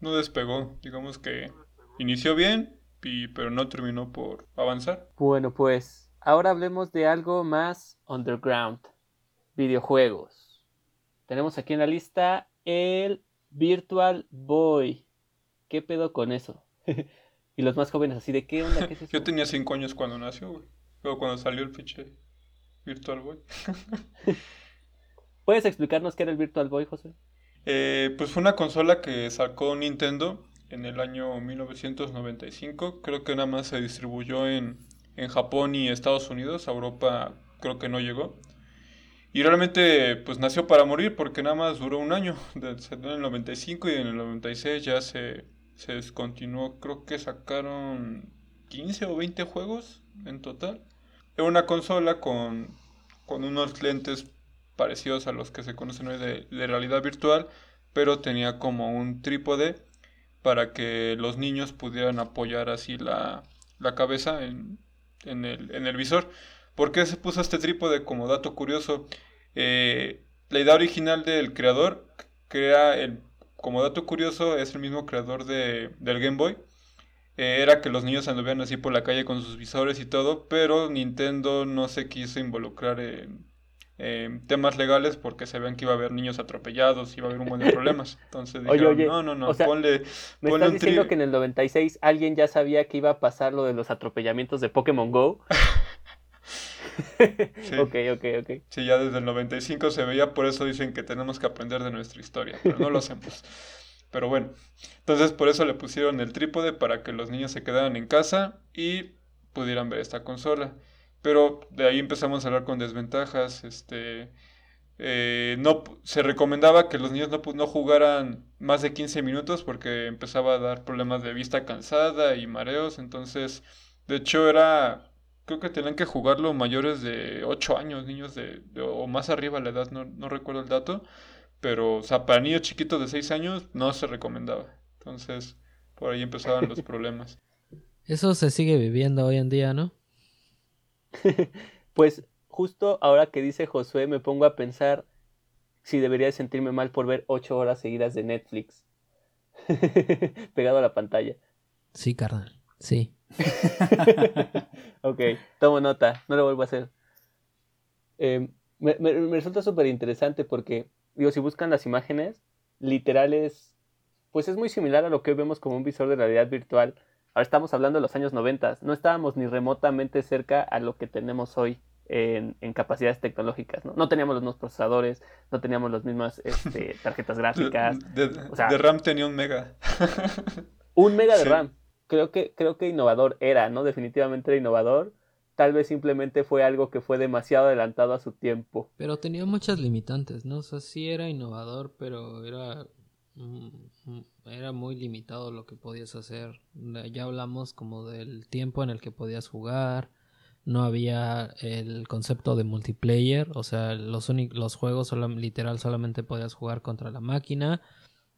[SPEAKER 1] No despegó. Digamos que inició bien, y, pero no terminó por avanzar.
[SPEAKER 2] Bueno, pues ahora hablemos de algo más underground. Videojuegos. Tenemos aquí en la lista el Virtual Boy. ¿Qué pedo con eso? y los más jóvenes así de qué onda, qué es eso?
[SPEAKER 1] Yo tenía 5 años cuando nació, güey. Luego cuando salió el fiche Virtual Boy.
[SPEAKER 2] ¿Puedes explicarnos qué era el Virtual Boy, José?
[SPEAKER 1] Eh, pues fue una consola que sacó Nintendo en el año 1995. Creo que nada más se distribuyó en, en Japón y Estados Unidos. A Europa creo que no llegó. Y realmente pues nació para morir porque nada más duró un año. Se dio en el 95 y en el 96 ya se, se descontinuó. Creo que sacaron 15 o 20 juegos en total. Era una consola con, con unos lentes parecidos a los que se conocen hoy de, realidad virtual, pero tenía como un trípode para que los niños pudieran apoyar así la, la cabeza en, en el, en el visor. ¿Por qué se puso este trípode como dato curioso? Eh, la idea original del creador, crea el, como dato curioso, es el mismo creador de, del Game Boy. Eh, era que los niños anduvieran así por la calle con sus visores y todo, pero Nintendo no se quiso involucrar en, en temas legales porque se vean que iba a haber niños atropellados, iba a haber un montón de problemas. Entonces
[SPEAKER 2] Oye,
[SPEAKER 1] dijeron,
[SPEAKER 2] oye,
[SPEAKER 1] no, no, no,
[SPEAKER 2] o sea,
[SPEAKER 1] ponle,
[SPEAKER 2] ¿Me
[SPEAKER 1] ponle
[SPEAKER 2] estás
[SPEAKER 1] un
[SPEAKER 2] diciendo que en el 96 alguien ya sabía que iba a pasar lo de los atropellamientos de Pokémon Go?
[SPEAKER 1] Sí.
[SPEAKER 2] Ok, ok, ok.
[SPEAKER 1] Sí, ya desde el 95 se veía, por eso dicen que tenemos que aprender de nuestra historia, pero no lo hacemos. Pero bueno, entonces por eso le pusieron el trípode para que los niños se quedaran en casa y pudieran ver esta consola. Pero de ahí empezamos a hablar con desventajas, este... eh, no, se recomendaba que los niños no, no jugaran más de 15 minutos porque empezaba a dar problemas de vista cansada y mareos. Entonces, de hecho, era. Creo que tenían que jugarlo mayores de 8 años, niños de, de- o más arriba la edad, no, no recuerdo el dato. Pero, o sea, para niños chiquitos de 6 años no se recomendaba. Entonces, por ahí empezaban los problemas.
[SPEAKER 4] Eso se sigue viviendo hoy en día, ¿no?
[SPEAKER 2] Pues justo ahora que dice Josué me pongo a pensar si debería de sentirme mal por ver ocho horas seguidas de Netflix. Pegado a la pantalla.
[SPEAKER 4] Sí, carnal. Sí.
[SPEAKER 2] ok, tomo nota, no lo vuelvo a hacer. Em, me, me, resulta súper interesante porque, digo, si buscan las imágenes, literales, pues es muy similar a lo que vemos como un visor de realidad virtual. Ahora estamos hablando de los años 90, no estábamos ni remotamente cerca a lo que tenemos hoy en, en capacidades tecnológicas, ¿no? No teníamos los mismos procesadores, no teníamos las mismas este, tarjetas gráficas.
[SPEAKER 1] De, de, RAM tenía un mega.
[SPEAKER 2] un mega de RAM. Creo que, creo que innovador era, ¿no? Definitivamente era innovador tal vez simplemente fue algo que fue demasiado adelantado a su tiempo.
[SPEAKER 4] Pero tenía muchas limitantes, ¿no? O sea, sí era innovador, pero era, mm, mm, era muy limitado lo que podías hacer. Ya hablamos como del tiempo en el que podías jugar, no había el concepto de multiplayer, o sea, los, los juegos literal solamente podías jugar contra la máquina.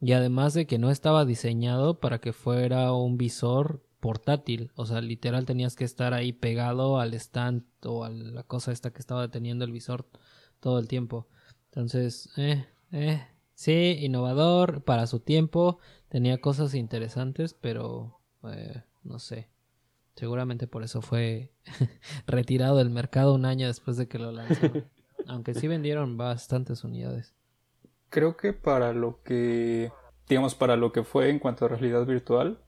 [SPEAKER 4] Y además de que no estaba diseñado para que fuera un visor portátil, o sea, literal tenías que estar ahí pegado al stand o a la cosa esta que estaba deteniendo el visor todo el tiempo. Entonces, eh, eh, sí, innovador para su tiempo, tenía cosas interesantes, pero eh, no sé. Seguramente por eso fue retirado del mercado un año después de que lo lanzó. Aunque sí vendieron bastantes unidades.
[SPEAKER 3] Creo que para lo que, digamos, para lo que fue en cuanto a realidad virtual,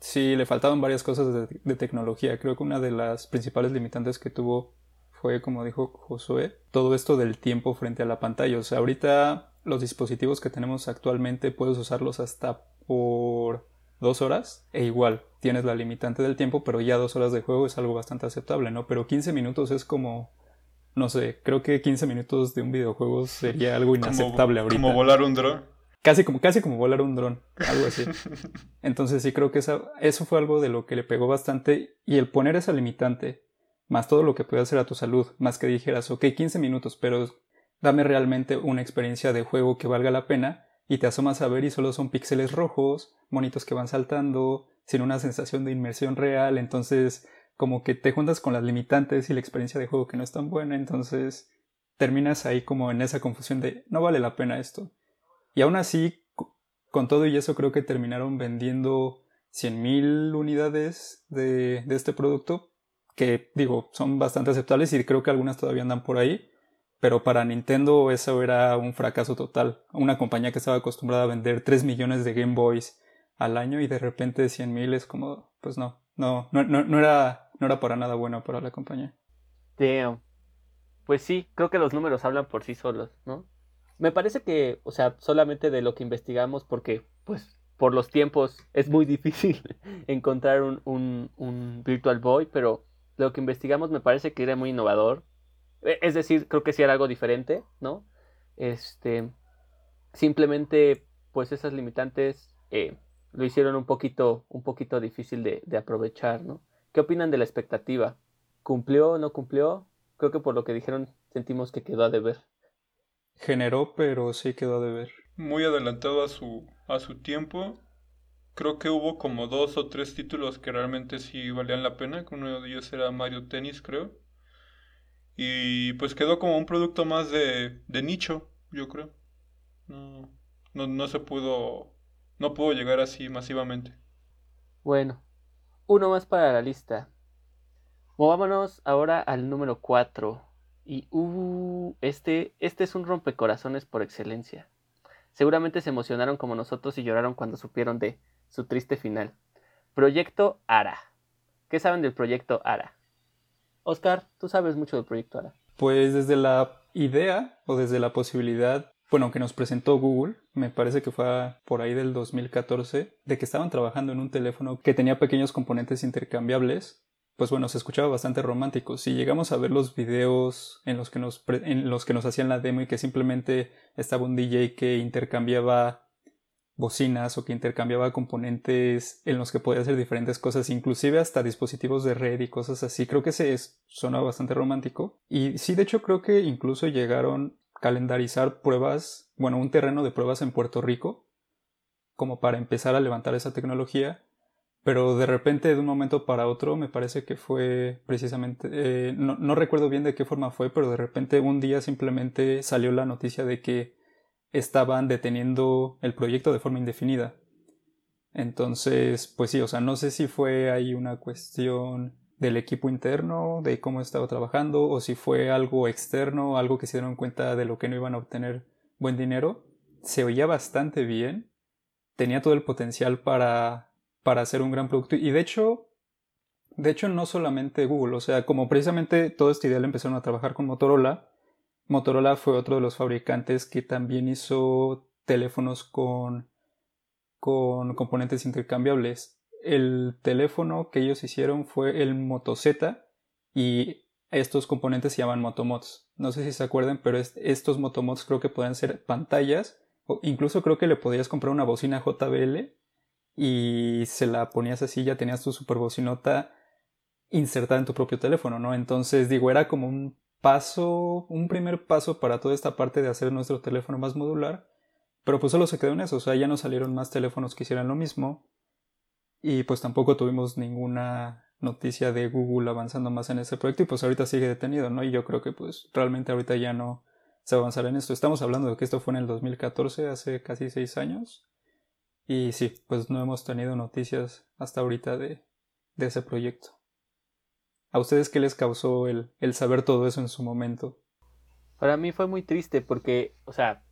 [SPEAKER 3] Sí, le faltaban varias cosas de, tecnología. Creo que una de las principales limitantes que tuvo fue, como dijo Josué, todo esto del tiempo frente a la pantalla. O sea, ahorita los dispositivos que tenemos actualmente puedes usarlos hasta por dos horas e igual tienes la limitante del tiempo, pero ya dos horas de juego es algo bastante aceptable, ¿no? Pero 15 minutos es como, no sé, creo que 15 minutos de un videojuego sería algo inaceptable ahorita.
[SPEAKER 1] Como volar un dron.
[SPEAKER 3] Casi como, casi como volar un dron, algo así. Entonces sí creo que eso, eso fue algo de lo que le pegó bastante y el poner esa limitante, más todo lo que puede hacer a tu salud, más que dijeras, ok, 15 minutos, pero dame realmente una experiencia de juego que valga la pena y te asomas a ver y solo son píxeles rojos, monitos que van saltando, sin una sensación de inmersión real, entonces como que te juntas con las limitantes y la experiencia de juego que no es tan buena, entonces terminas ahí como en esa confusión de no vale la pena esto. Y aún así, con todo y eso, creo que terminaron vendiendo 100.000 unidades de, este producto, que digo, son bastante aceptables y creo que algunas todavía andan por ahí. Pero para Nintendo eso era un fracaso total. Una compañía que estaba acostumbrada a vender 3 millones de Game Boys al año y de repente 100.000 es como, pues no, no, no, no, era, no era para nada bueno para la compañía.
[SPEAKER 2] Pues sí, creo que los números hablan por sí solos, ¿no? Me parece que, o sea, solamente de lo que investigamos, porque, pues, por los tiempos es muy difícil encontrar un, un, un Virtual Boy, pero lo que investigamos me parece que era muy innovador. E, es decir, creo que sí era algo diferente, ¿no? Este, simplemente, pues esas limitantes eh, lo hicieron un poquito, un poquito difícil de, de aprovechar, ¿no? ¿Qué opinan de la expectativa? ¿Cumplió o no cumplió? Creo que por lo que dijeron sentimos que quedó a deber
[SPEAKER 3] generó, pero sí quedó de ver.
[SPEAKER 1] Muy adelantado a su, a su tiempo. Creo que hubo como dos o tres títulos que realmente sí valían la pena, que uno de ellos era Mario Tennis, creo. Y pues quedó como un producto más de, de nicho, yo creo. No, no, no se pudo, no pudo llegar así masivamente.
[SPEAKER 2] Bueno, uno más para la lista. Movámonos ahora al número 4. Y uh, este, este es un rompecorazones por excelencia. Seguramente se emocionaron como nosotros y lloraron cuando supieron de su triste final. Proyecto ARA. ¿Qué saben del proyecto ARA? Oscar, tú sabes mucho del proyecto ARA.
[SPEAKER 3] Pues desde la idea o desde la posibilidad, bueno, que nos presentó Google, me parece que fue por ahí del 2014, de que estaban trabajando en un teléfono que tenía pequeños componentes intercambiables pues bueno, se escuchaba bastante romántico. Si llegamos a ver los videos en los que nos, en los que nos hacían la demo y que simplemente estaba un DJ que intercambiaba bocinas o que intercambiaba componentes en los que podía hacer diferentes cosas, inclusive hasta dispositivos de red y cosas así, creo que se sonaba bastante romántico. Y sí, de hecho creo que incluso llegaron a calendarizar pruebas, bueno, un terreno de pruebas en Puerto Rico, como para empezar a levantar esa tecnología pero de repente de un momento para otro me parece que fue precisamente, eh, no, no, recuerdo bien de qué forma fue, pero de repente un día simplemente salió la noticia de que estaban deteniendo el proyecto de forma indefinida. Entonces, pues sí, o sea, no sé si fue ahí una cuestión del equipo interno, de cómo estaba trabajando, o si fue algo externo, algo que se dieron cuenta de lo que no iban a obtener buen dinero. Se oía bastante bien, tenía todo el potencial para, para hacer un gran producto. Y de hecho, de hecho, no solamente Google, o sea, como precisamente todo este ideal empezaron a trabajar con Motorola, Motorola fue otro de los fabricantes que también hizo teléfonos con, con componentes intercambiables. El teléfono que ellos hicieron fue el Moto Z y estos componentes se llaman Motomods. No sé si se acuerdan, pero estos Motomods creo que pueden ser pantallas o incluso creo que le podías comprar una bocina JBL y se la ponías así, ya tenías tu super bocinota insertada en tu propio teléfono, ¿no? Entonces, digo, era como un paso, un primer paso para toda esta parte de hacer nuestro teléfono más modular, pero pues solo se quedó en eso, o sea, ya no salieron más teléfonos que hicieran lo mismo y pues tampoco tuvimos ninguna noticia de Google avanzando más en ese proyecto y pues ahorita sigue detenido, ¿no? Y yo creo que pues realmente ahorita ya no se va a avanzar en esto. Estamos hablando de que esto fue en el 2014, hace casi seis años. Y sí, pues no hemos tenido noticias hasta ahorita de, ese proyecto. ¿A ustedes qué les causó el, el saber todo eso en su momento?
[SPEAKER 2] Para mí fue muy triste porque, o sea,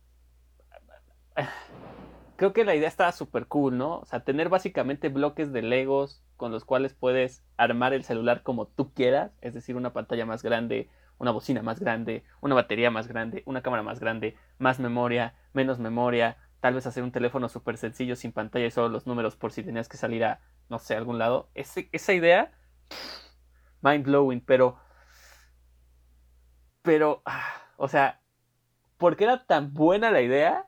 [SPEAKER 2] creo que la idea estaba súper cool, ¿no? O sea, tener básicamente bloques de Legos con los cuales puedes armar el celular como tú quieras, es decir, una pantalla más grande, una bocina más grande, una batería más grande, una cámara más grande, más memoria, menos memoria, tal vez hacer un teléfono súper sencillo sin pantalla y solo los números por si tenías que salir a, no sé, a algún lado. esa idea mind blowing, pero. Pero. Ah, o sea, porque era tan buena la idea,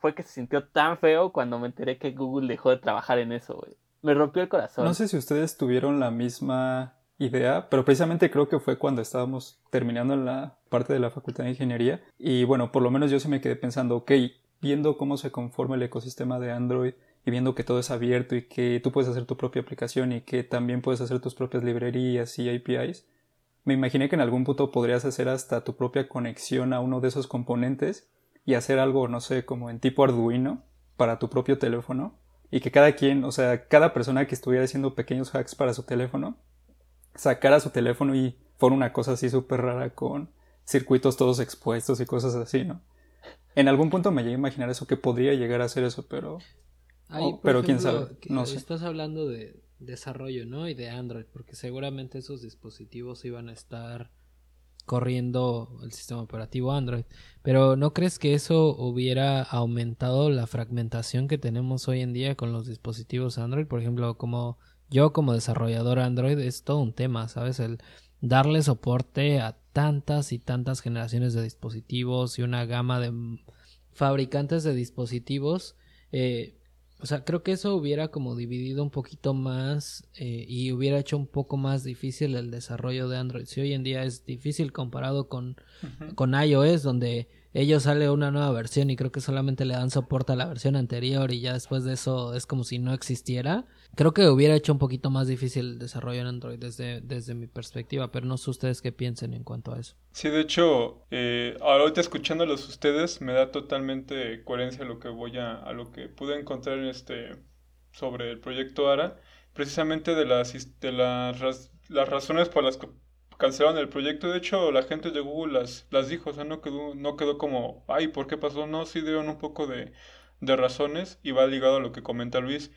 [SPEAKER 2] fue que se sintió tan feo cuando me enteré que Google dejó de trabajar en eso, güey. Me rompió el corazón.
[SPEAKER 3] No sé si ustedes tuvieron la misma idea, pero precisamente creo que fue cuando estábamos terminando la parte de la Facultad de Ingeniería. Y bueno, por lo menos yo sí me quedé pensando, ok, viendo cómo se conforma el ecosistema de Android, y viendo que todo es abierto y que tú puedes hacer tu propia aplicación y que también puedes hacer tus propias librerías y APIs, me imaginé que en algún punto podrías hacer hasta tu propia conexión a uno de esos componentes y hacer algo, no sé, como en tipo Arduino para tu propio teléfono y que cada quien, o sea, cada persona que estuviera haciendo pequeños hacks para su teléfono, sacara su teléfono y fuera una cosa así súper rara con circuitos todos expuestos y cosas así, ¿no? En algún punto me llegué a imaginar eso, que podría llegar a hacer eso, pero
[SPEAKER 4] Oh, pero quién sabe, no sé. Estás hablando de desarrollo, ¿no? Y de Android, porque seguramente esos dispositivos iban a estar corriendo el sistema operativo Android. Pero ¿no crees que eso hubiera aumentado la fragmentación que tenemos hoy en día con los dispositivos Android? Por ejemplo, como yo como desarrollador Android es todo un tema, ¿sabes? El darle soporte a tantas y tantas generaciones de dispositivos y una gama de fabricantes de dispositivos. Eh, o sea, creo que eso hubiera como dividido un poquito más eh, y hubiera hecho un poco más difícil el desarrollo de Android. Si hoy en día es difícil comparado con, con iOS, donde ellos sale una nueva versión y creo que solamente le dan soporte a la versión anterior y ya después de eso es como si no existiera. Creo que hubiera hecho un poquito más difícil el desarrollo en Android desde, desde mi perspectiva, pero no sé ustedes qué piensen en cuanto a eso.
[SPEAKER 1] Sí, de hecho, eh, ahorita escuchándolos ustedes me da totalmente coherencia a lo que voy a, a lo que pude encontrar en este sobre el proyecto ARA, precisamente de las, de las, las razones por las que cancelaron el proyecto. De hecho, la gente de Google las, las dijo, o sea, no quedó, no quedó como, ay, ¿por qué pasó? No, sí dieron un poco de, de razones y va ligado a lo que comenta Luis.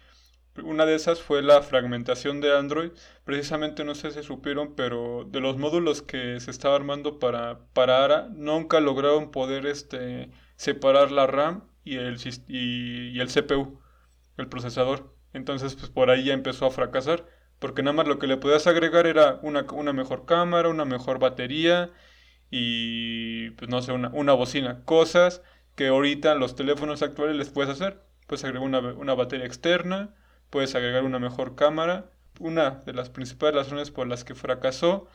[SPEAKER 1] Una de esas fue la fragmentación de Android. Precisamente no sé si supieron, pero de los módulos que se estaba armando para, para ARA, nunca lograron poder este, separar la RAM y el, y, el CPU, el procesador. Entonces, pues por ahí ya empezó a fracasar porque nada más lo que le podías agregar era una, una mejor cámara, una mejor batería y pues no sé, una, una bocina. Cosas que ahorita los teléfonos actuales les puedes hacer. Puedes agregar una, una batería externa, puedes agregar una mejor cámara. Una de las principales razones por las que fracasó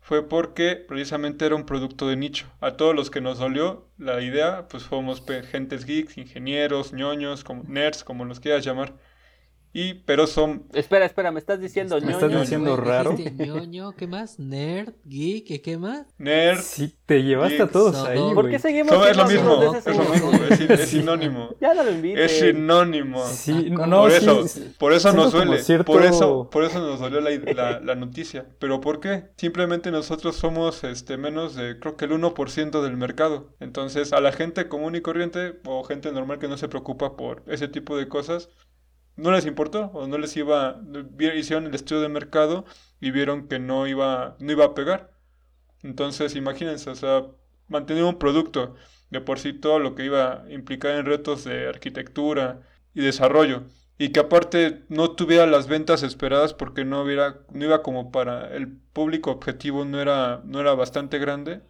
[SPEAKER 1] fue porque precisamente era un producto de nicho. A todos los que nos dolió la idea, pues fuimos gentes geeks, ingenieros, ñoños, como nerds, como los quieras llamar y pero son
[SPEAKER 2] Espera, espera, me estás diciendo
[SPEAKER 3] ¿Me
[SPEAKER 2] ñoño.
[SPEAKER 3] estás diciendo
[SPEAKER 4] Güey,
[SPEAKER 3] raro?
[SPEAKER 4] ñoño, ¿qué más? Nerd, geek, ¿y ¿qué más?
[SPEAKER 1] nerd.
[SPEAKER 3] Sí, te llevaste a todos
[SPEAKER 4] Geeks,
[SPEAKER 3] ahí.
[SPEAKER 2] ¿Por qué seguimos
[SPEAKER 1] es lo mismo, es lo mismo, es, sinónimo.
[SPEAKER 2] Ya no lo invites.
[SPEAKER 1] Es sinónimo.
[SPEAKER 3] Sí, no,
[SPEAKER 4] Por
[SPEAKER 1] eso,
[SPEAKER 3] sí.
[SPEAKER 1] por eso nos duele.
[SPEAKER 3] cierto-
[SPEAKER 1] Por eso, por eso nos dolió la, la- la noticia. ¿Pero por qué? Simplemente nosotros somos este menos de creo que el 1% del mercado. Entonces, a la gente común y corriente o gente normal que no se preocupa por ese tipo de cosas, no les importó o no les iba hicieron el estudio de mercado y vieron que no iba no iba a pegar. Entonces, imagínense, o sea, mantener un producto de por sí todo lo que iba a implicar en retos de arquitectura y desarrollo y que aparte no tuviera las ventas esperadas porque no hubiera no iba como para el público objetivo no era no era bastante grande,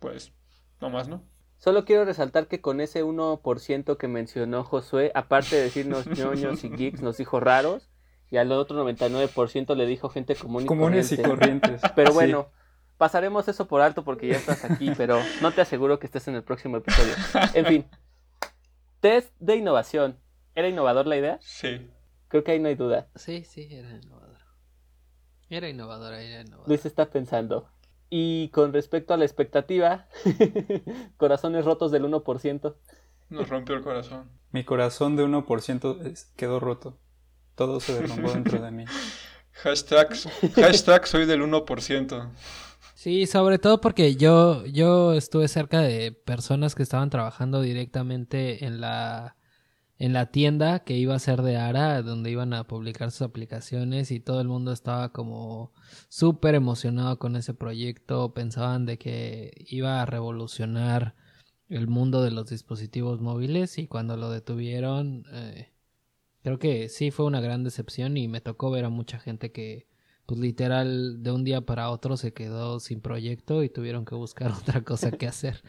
[SPEAKER 1] pues no más, ¿no?
[SPEAKER 2] Solo quiero resaltar que con ese 1% que mencionó Josué, aparte de decirnos ñoños y geeks, nos dijo raros, y al otro 99% le dijo gente común y
[SPEAKER 3] Comunes y
[SPEAKER 2] corriente.
[SPEAKER 3] corrientes.
[SPEAKER 2] Pero
[SPEAKER 3] Sí.
[SPEAKER 2] bueno, pasaremos eso por alto porque ya estás aquí, pero no te aseguro que estés en el próximo episodio. En fin, test de innovación. ¿Era innovador la idea?
[SPEAKER 1] Sí.
[SPEAKER 2] Creo que ahí no hay duda.
[SPEAKER 4] Sí, sí, era innovador. Era innovador, era innovador.
[SPEAKER 2] Luis está pensando. Y con respecto a la expectativa, corazones rotos del 1%.
[SPEAKER 1] Nos rompió el corazón.
[SPEAKER 3] Mi corazón de 1% es- quedó roto. Todo se derrumbó dentro de mí.
[SPEAKER 1] Hashtag, hashtag soy del 1%.
[SPEAKER 4] Sí, sobre todo porque yo, yo estuve cerca de personas que estaban trabajando directamente en la, en la tienda que iba a ser de Ara, donde iban a publicar sus aplicaciones y todo el mundo estaba como súper emocionado con ese proyecto, pensaban de que iba a revolucionar el mundo de los dispositivos móviles y cuando lo detuvieron, eh, creo que sí fue una gran decepción y me tocó ver a mucha gente que pues literal de un día para otro se quedó sin proyecto y tuvieron que buscar otra cosa que hacer.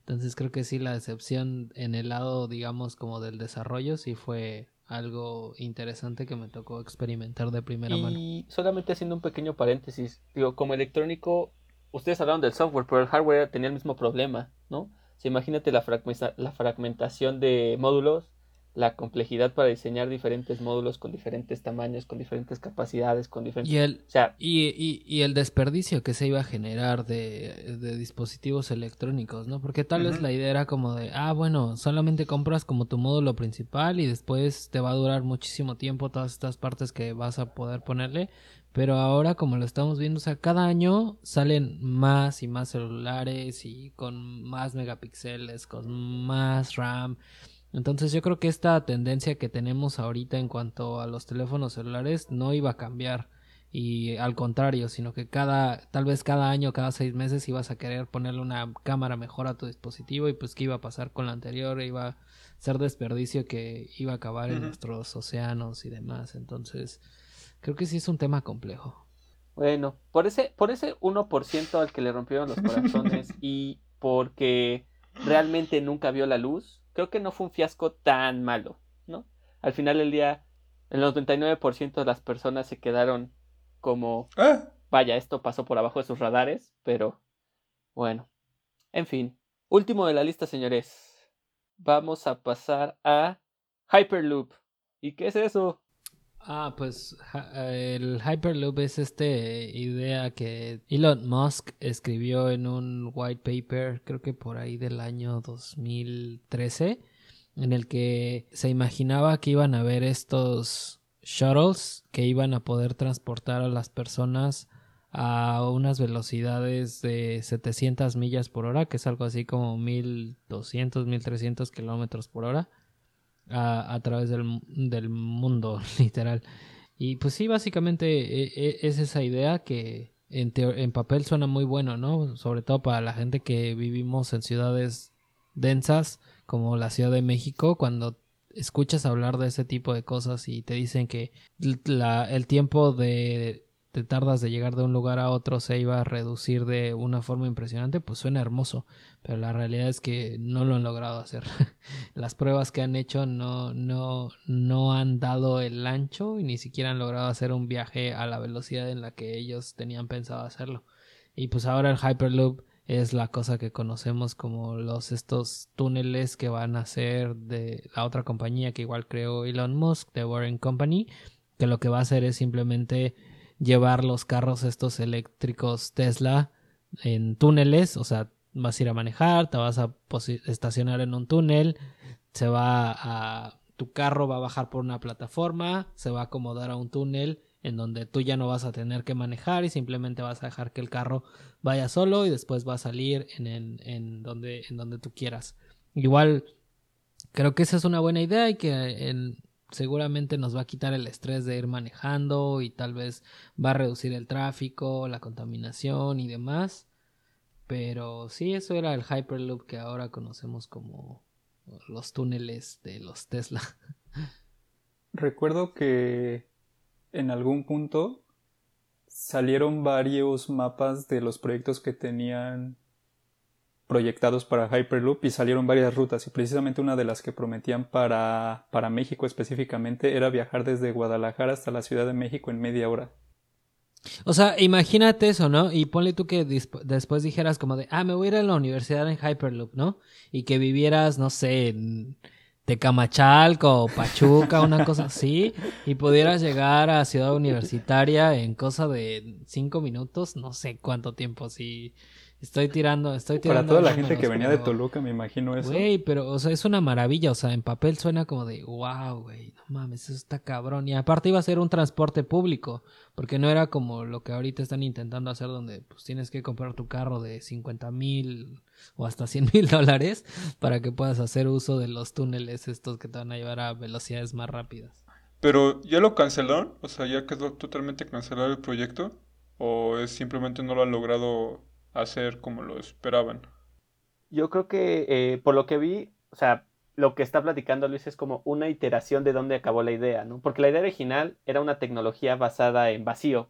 [SPEAKER 4] Entonces creo que sí la decepción en el lado digamos como del desarrollo sí fue algo interesante que me tocó experimentar de primera mano.
[SPEAKER 2] Y solamente haciendo un pequeño paréntesis, digo, como electrónico, ustedes hablaron del software, pero el hardware tenía el mismo problema, ¿no? O sea, imagínate la, fragmenta- la fragmentación de módulos, la complejidad para diseñar diferentes módulos con diferentes tamaños, con diferentes capacidades, con diferentes...
[SPEAKER 4] Y el
[SPEAKER 2] O sea,
[SPEAKER 4] y, y, y el desperdicio que se iba a generar de, de dispositivos electrónicos, ¿no? Porque tal vez la idea era como de, ah, bueno, solamente compras como tu módulo principal y después te va a durar muchísimo tiempo todas estas partes que vas a poder ponerle. Pero ahora, como lo estamos viendo, o sea, cada año salen más y más celulares y con más megapíxeles, con más RAM. Entonces yo creo que esta tendencia que tenemos ahorita en cuanto a los teléfonos celulares no iba a cambiar y al contrario, sino que cada, tal vez cada año, cada seis meses ibas a querer ponerle una cámara mejor a tu dispositivo y pues qué iba a pasar con la anterior, iba a ser desperdicio que iba a acabar en nuestros océanos y demás. Entonces creo que sí es un tema complejo.
[SPEAKER 2] Bueno, por ese, por ese 1% al que le rompieron los corazones y porque realmente nunca vio la luz, creo que no fue un fiasco tan malo, ¿no? Al final del día, el 99% de las personas se quedaron como,
[SPEAKER 1] Ah,
[SPEAKER 2] vaya, esto pasó por abajo de sus radares, pero bueno. En fin, último de la lista, señores. Vamos a pasar a Hyperloop. ¿Y qué es eso?
[SPEAKER 4] Ah, pues el Hyperloop es este idea que Elon Musk escribió en un white paper, creo que por ahí del año 2013, en el que se imaginaba que iban a haber estos shuttles que iban a poder transportar a las personas a unas velocidades de 700 millas por hora, que es algo así como 1200, 1300 kilómetros por hora a, a través del, del mundo, literal. Y pues sí, básicamente e- e- es esa idea que en, en papel suena muy bueno, ¿no? Sobre todo para la gente que vivimos en ciudades densas como la Ciudad de México, cuando escuchas hablar de ese tipo de cosas y te dicen que la- el tiempo de te tardas de llegar de un lugar a otro se iba a reducir de una forma impresionante, pues suena hermoso, pero la realidad es que no lo han logrado hacer. Las pruebas que han hecho no, no, no han dado el ancho y ni siquiera han logrado hacer un viaje a la velocidad en la que ellos tenían pensado hacerlo. Y pues ahora el Hyperloop es la cosa que conocemos como los estos túneles que van a ser de la otra compañía que igual creó Elon Musk, de Warren Company, que lo que va a hacer es simplemente llevar los carros estos eléctricos Tesla en túneles, o sea, vas a ir a manejar, te vas a estacionar en un túnel, se va a tu carro va a bajar por una plataforma, se va a acomodar a un túnel en donde tú ya no vas a tener que manejar y simplemente vas a dejar que el carro vaya solo y después va a salir en, en, donde, en donde tú quieras. Igual, creo que esa es una buena idea y que seguramente nos va a quitar el estrés de ir manejando y tal vez va a reducir el tráfico, la contaminación y demás. Pero sí, eso era el Hyperloop que ahora conocemos como los túneles de los Tesla.
[SPEAKER 3] Recuerdo que en algún punto salieron varios mapas de los proyectos que tenían proyectados para Hyperloop y salieron varias rutas y precisamente una de las que prometían para, para México específicamente era viajar desde Guadalajara hasta la Ciudad de México en media hora.
[SPEAKER 4] O sea, imagínate eso, ¿no? Y ponle tú que después dijeras como de, ah, me voy a ir a la universidad en Hyperloop, ¿no? Y que vivieras, no sé, en Tecamachalco o Pachuca, una cosa así, y pudieras llegar a Ciudad Universitaria en cosa de cinco minutos, no sé cuánto tiempo, si Estoy tirando, estoy tirando.
[SPEAKER 3] Para toda la gente que venía de Toluca, me imagino eso.
[SPEAKER 4] Güey, pero, o sea, es una maravilla. O sea, en papel suena como de, wow, güey, no mames, eso está cabrón. Y aparte iba a ser un transporte público, porque no era como lo que ahorita están intentando hacer, donde pues tienes que comprar tu carro de 50 mil o hasta 100 mil dólares para que puedas hacer uso de los túneles estos que te van a llevar a velocidades más rápidas.
[SPEAKER 1] Pero, ¿ya lo cancelaron? O sea, ¿ya quedó totalmente cancelado el proyecto? ¿O es simplemente no lo han logrado hacer como lo esperaban.
[SPEAKER 2] Yo creo que eh, por lo que vi, o sea, lo que está platicando Luis es como una iteración de dónde acabó la idea, ¿no? Porque la idea original era una tecnología basada en vacío,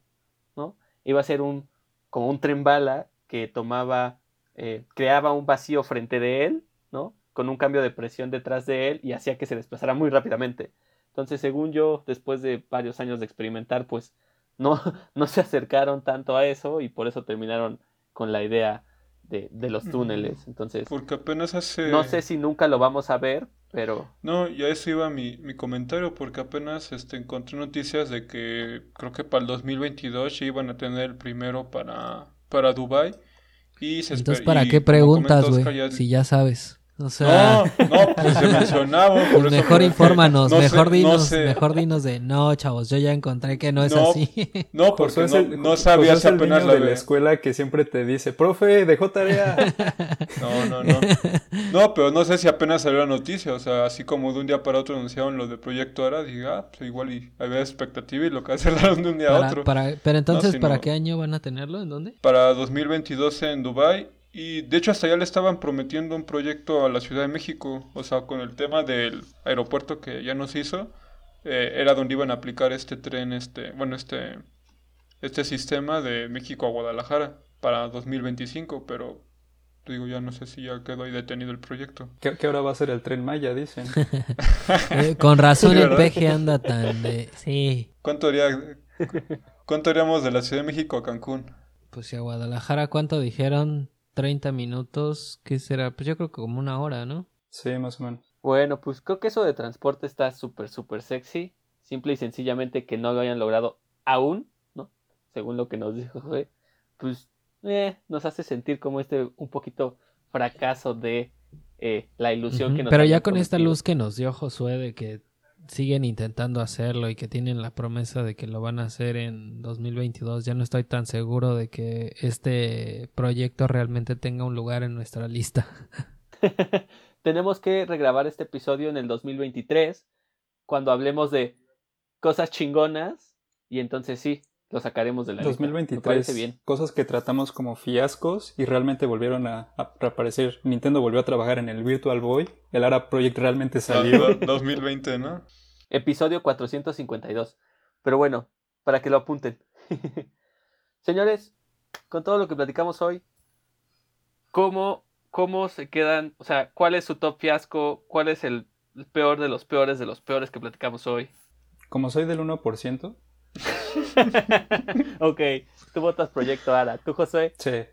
[SPEAKER 2] ¿no? Iba a ser un como un tren bala que tomaba, eh, creaba un vacío frente de él, ¿no? Con un cambio de presión detrás de él y hacía que se desplazara muy rápidamente. Entonces, según yo, después de varios años de experimentar, pues no, no se acercaron tanto a eso y por eso terminaron con la idea de, de los túneles. Entonces,
[SPEAKER 1] porque apenas hace...
[SPEAKER 2] No sé si nunca lo vamos a ver, pero...
[SPEAKER 1] No, ya eso iba mi, mi comentario, porque apenas este, encontré noticias de que creo que para el 2022 ya iban a tener el primero para, para Dubai Y se
[SPEAKER 4] Entonces, ¿para qué preguntas, güey? Si ya sabes. O
[SPEAKER 1] sea, no, no, pues se mencionaba.
[SPEAKER 4] Pues mejor infórmanos, mejor dinos, mejor dinos de no, chavos, yo ya encontré que no es así.
[SPEAKER 1] No, porque no, el, no sabías apenas
[SPEAKER 3] la de la escuela que siempre te dice, profe, dejó tarea.
[SPEAKER 1] No, no, no. No, pero no sé si apenas salió la noticia, o sea, así como de un día para otro anunciaron lo de Proyecto Ara, diga, ah, pues igual y había expectativa y lo que aceleraron de un día
[SPEAKER 4] a
[SPEAKER 1] otro.
[SPEAKER 4] Para, pero entonces, ¿para qué año van a tenerlo? ¿En dónde?
[SPEAKER 1] Para 2022 en Dubai y de hecho hasta ya le estaban prometiendo un proyecto a la Ciudad de México, o sea, con el tema del aeropuerto que ya no se hizo, eh, era donde iban a aplicar este tren, este, bueno, este, este sistema de México a Guadalajara para 2025, pero digo, ya no sé si ya quedó ahí detenido el proyecto.
[SPEAKER 3] ¿Qué, ahora va a ser el tren Maya, dicen?
[SPEAKER 4] Eh, con razón el peje anda tan de... Sí.
[SPEAKER 1] ¿Cuánto, haría, ¿Cuánto haríamos de la Ciudad de México a Cancún?
[SPEAKER 4] Pues si a Guadalajara, ¿cuánto dijeron? 30 minutos, ¿qué será? Pues yo creo que como una hora, ¿no?
[SPEAKER 3] Sí, más o menos.
[SPEAKER 2] Bueno, pues creo que eso de transporte está súper, súper sexy. Simple y sencillamente que no lo hayan logrado aún, ¿no? Según lo que nos dijo Josué, pues eh, nos hace sentir como este un poquito fracaso de eh, la ilusión que nos
[SPEAKER 4] Pero ya con esta luz que nos dio Josué de que siguen intentando hacerlo y que tienen la promesa de que lo van a hacer en 2022, ya no estoy tan seguro de que este proyecto realmente tenga un lugar en nuestra lista.
[SPEAKER 2] Tenemos que regrabar este episodio en el 2023, cuando hablemos de cosas chingonas, y entonces sí, lo sacaremos de la
[SPEAKER 3] 2023, bien. cosas que tratamos como fiascos y realmente volvieron a, a, reaparecer. Nintendo volvió a trabajar en el Virtual Boy, el ARA Project realmente salió.
[SPEAKER 1] 2020, ¿no?
[SPEAKER 2] Episodio 452. Pero bueno, para que lo apunten. Señores, con todo lo que platicamos hoy, ¿cómo, ¿cómo se quedan? O sea, ¿cuál es su top fiasco? ¿Cuál es el peor de los peores de los peores que platicamos hoy?
[SPEAKER 3] Como soy del 1%,
[SPEAKER 2] ok, tú votas Proyecto Ara. ¿Tú, José?
[SPEAKER 3] Sí.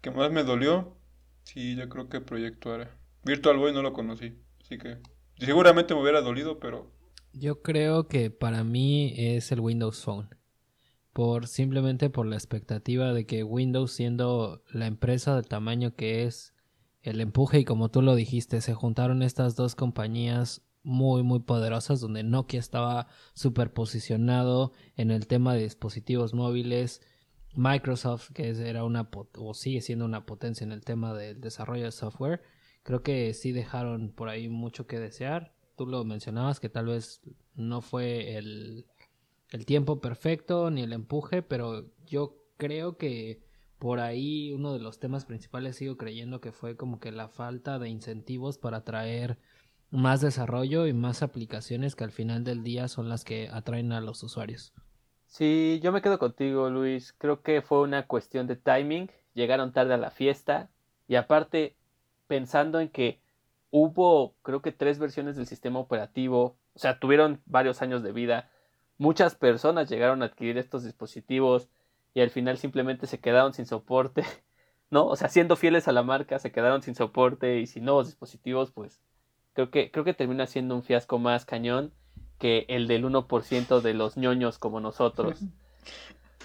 [SPEAKER 1] que más me dolió, sí, yo creo que Proyecto Ara. Virtual Boy no lo conocí, así que seguramente me hubiera dolido, pero
[SPEAKER 4] Yo creo que para mí es el Windows Phone. Por simplemente por la expectativa de que Windows siendo la empresa del tamaño que es, el empuje y como tú lo dijiste, se juntaron estas dos compañías muy muy poderosas donde Nokia estaba super posicionado en el tema de dispositivos móviles, Microsoft que era una o sigue siendo una potencia en el tema del desarrollo de software, creo que sí dejaron por ahí mucho que desear. Tú lo mencionabas que tal vez no fue el, el tiempo perfecto ni el empuje, pero yo creo que por ahí uno de los temas principales sigo creyendo que fue como que la falta de incentivos para atraer más desarrollo y más aplicaciones que al final del día son las que atraen a los usuarios.
[SPEAKER 2] Sí, yo me quedo contigo, Luis. Creo que fue una cuestión de timing. Llegaron tarde a la fiesta. Y aparte, pensando en que hubo, creo que tres versiones del sistema operativo. O sea, tuvieron varios años de vida. Muchas personas llegaron a adquirir estos dispositivos y al final simplemente se quedaron sin soporte. ¿No? O sea, siendo fieles a la marca, se quedaron sin soporte y sin nuevos dispositivos, pues creo que, creo que termina siendo un fiasco más cañón que el del 1% de los ñoños como nosotros.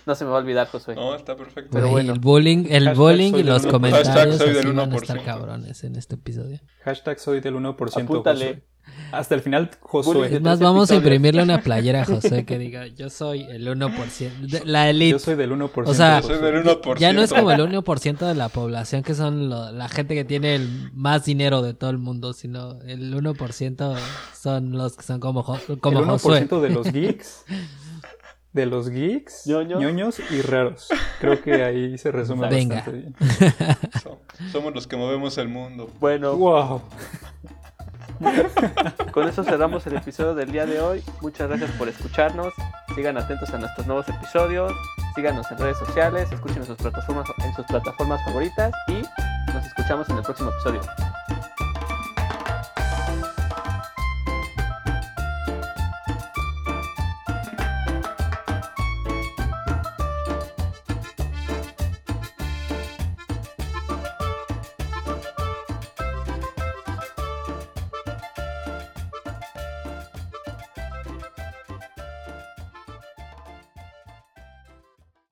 [SPEAKER 2] No se me va a olvidar, Josué.
[SPEAKER 1] no, está perfecto.
[SPEAKER 2] Pero bueno.
[SPEAKER 4] El bullying, el
[SPEAKER 3] Hashtag
[SPEAKER 4] bullying y los
[SPEAKER 3] 1%.
[SPEAKER 4] comentarios
[SPEAKER 1] Hashtag soy del
[SPEAKER 4] así van a
[SPEAKER 1] 1%.
[SPEAKER 4] estar cabrones en este episodio.
[SPEAKER 3] Hashtag soy del 1%.
[SPEAKER 2] Apúntale.
[SPEAKER 3] Hasta el final, Josué.
[SPEAKER 4] Es más, vamos a imprimirle una playera a José que diga, yo soy el 1%, de- la elite.
[SPEAKER 3] Yo soy del 1%.
[SPEAKER 4] O sea,
[SPEAKER 1] Soy
[SPEAKER 3] Josué.
[SPEAKER 1] del 1%.
[SPEAKER 4] Ya no es como el 1% de la población que son lo- la gente que tiene el más dinero de todo el mundo, sino el 1% son los que son como, como
[SPEAKER 3] el 1%
[SPEAKER 4] Josué.
[SPEAKER 3] de los geeks. De los geeks,
[SPEAKER 2] Ñoños.
[SPEAKER 3] ñoños y raros. Creo que ahí se resume
[SPEAKER 4] Venga.
[SPEAKER 3] bastante bien.
[SPEAKER 1] So- Somos los que movemos el mundo.
[SPEAKER 2] Bueno,
[SPEAKER 3] Wow.
[SPEAKER 2] con eso cerramos el episodio del día de hoy. Muchas gracias por escucharnos. Sigan atentos a nuestros nuevos episodios. Síganos en redes sociales. Escuchen en sus plataformas, en sus plataformas favoritas. Y nos escuchamos en el próximo episodio.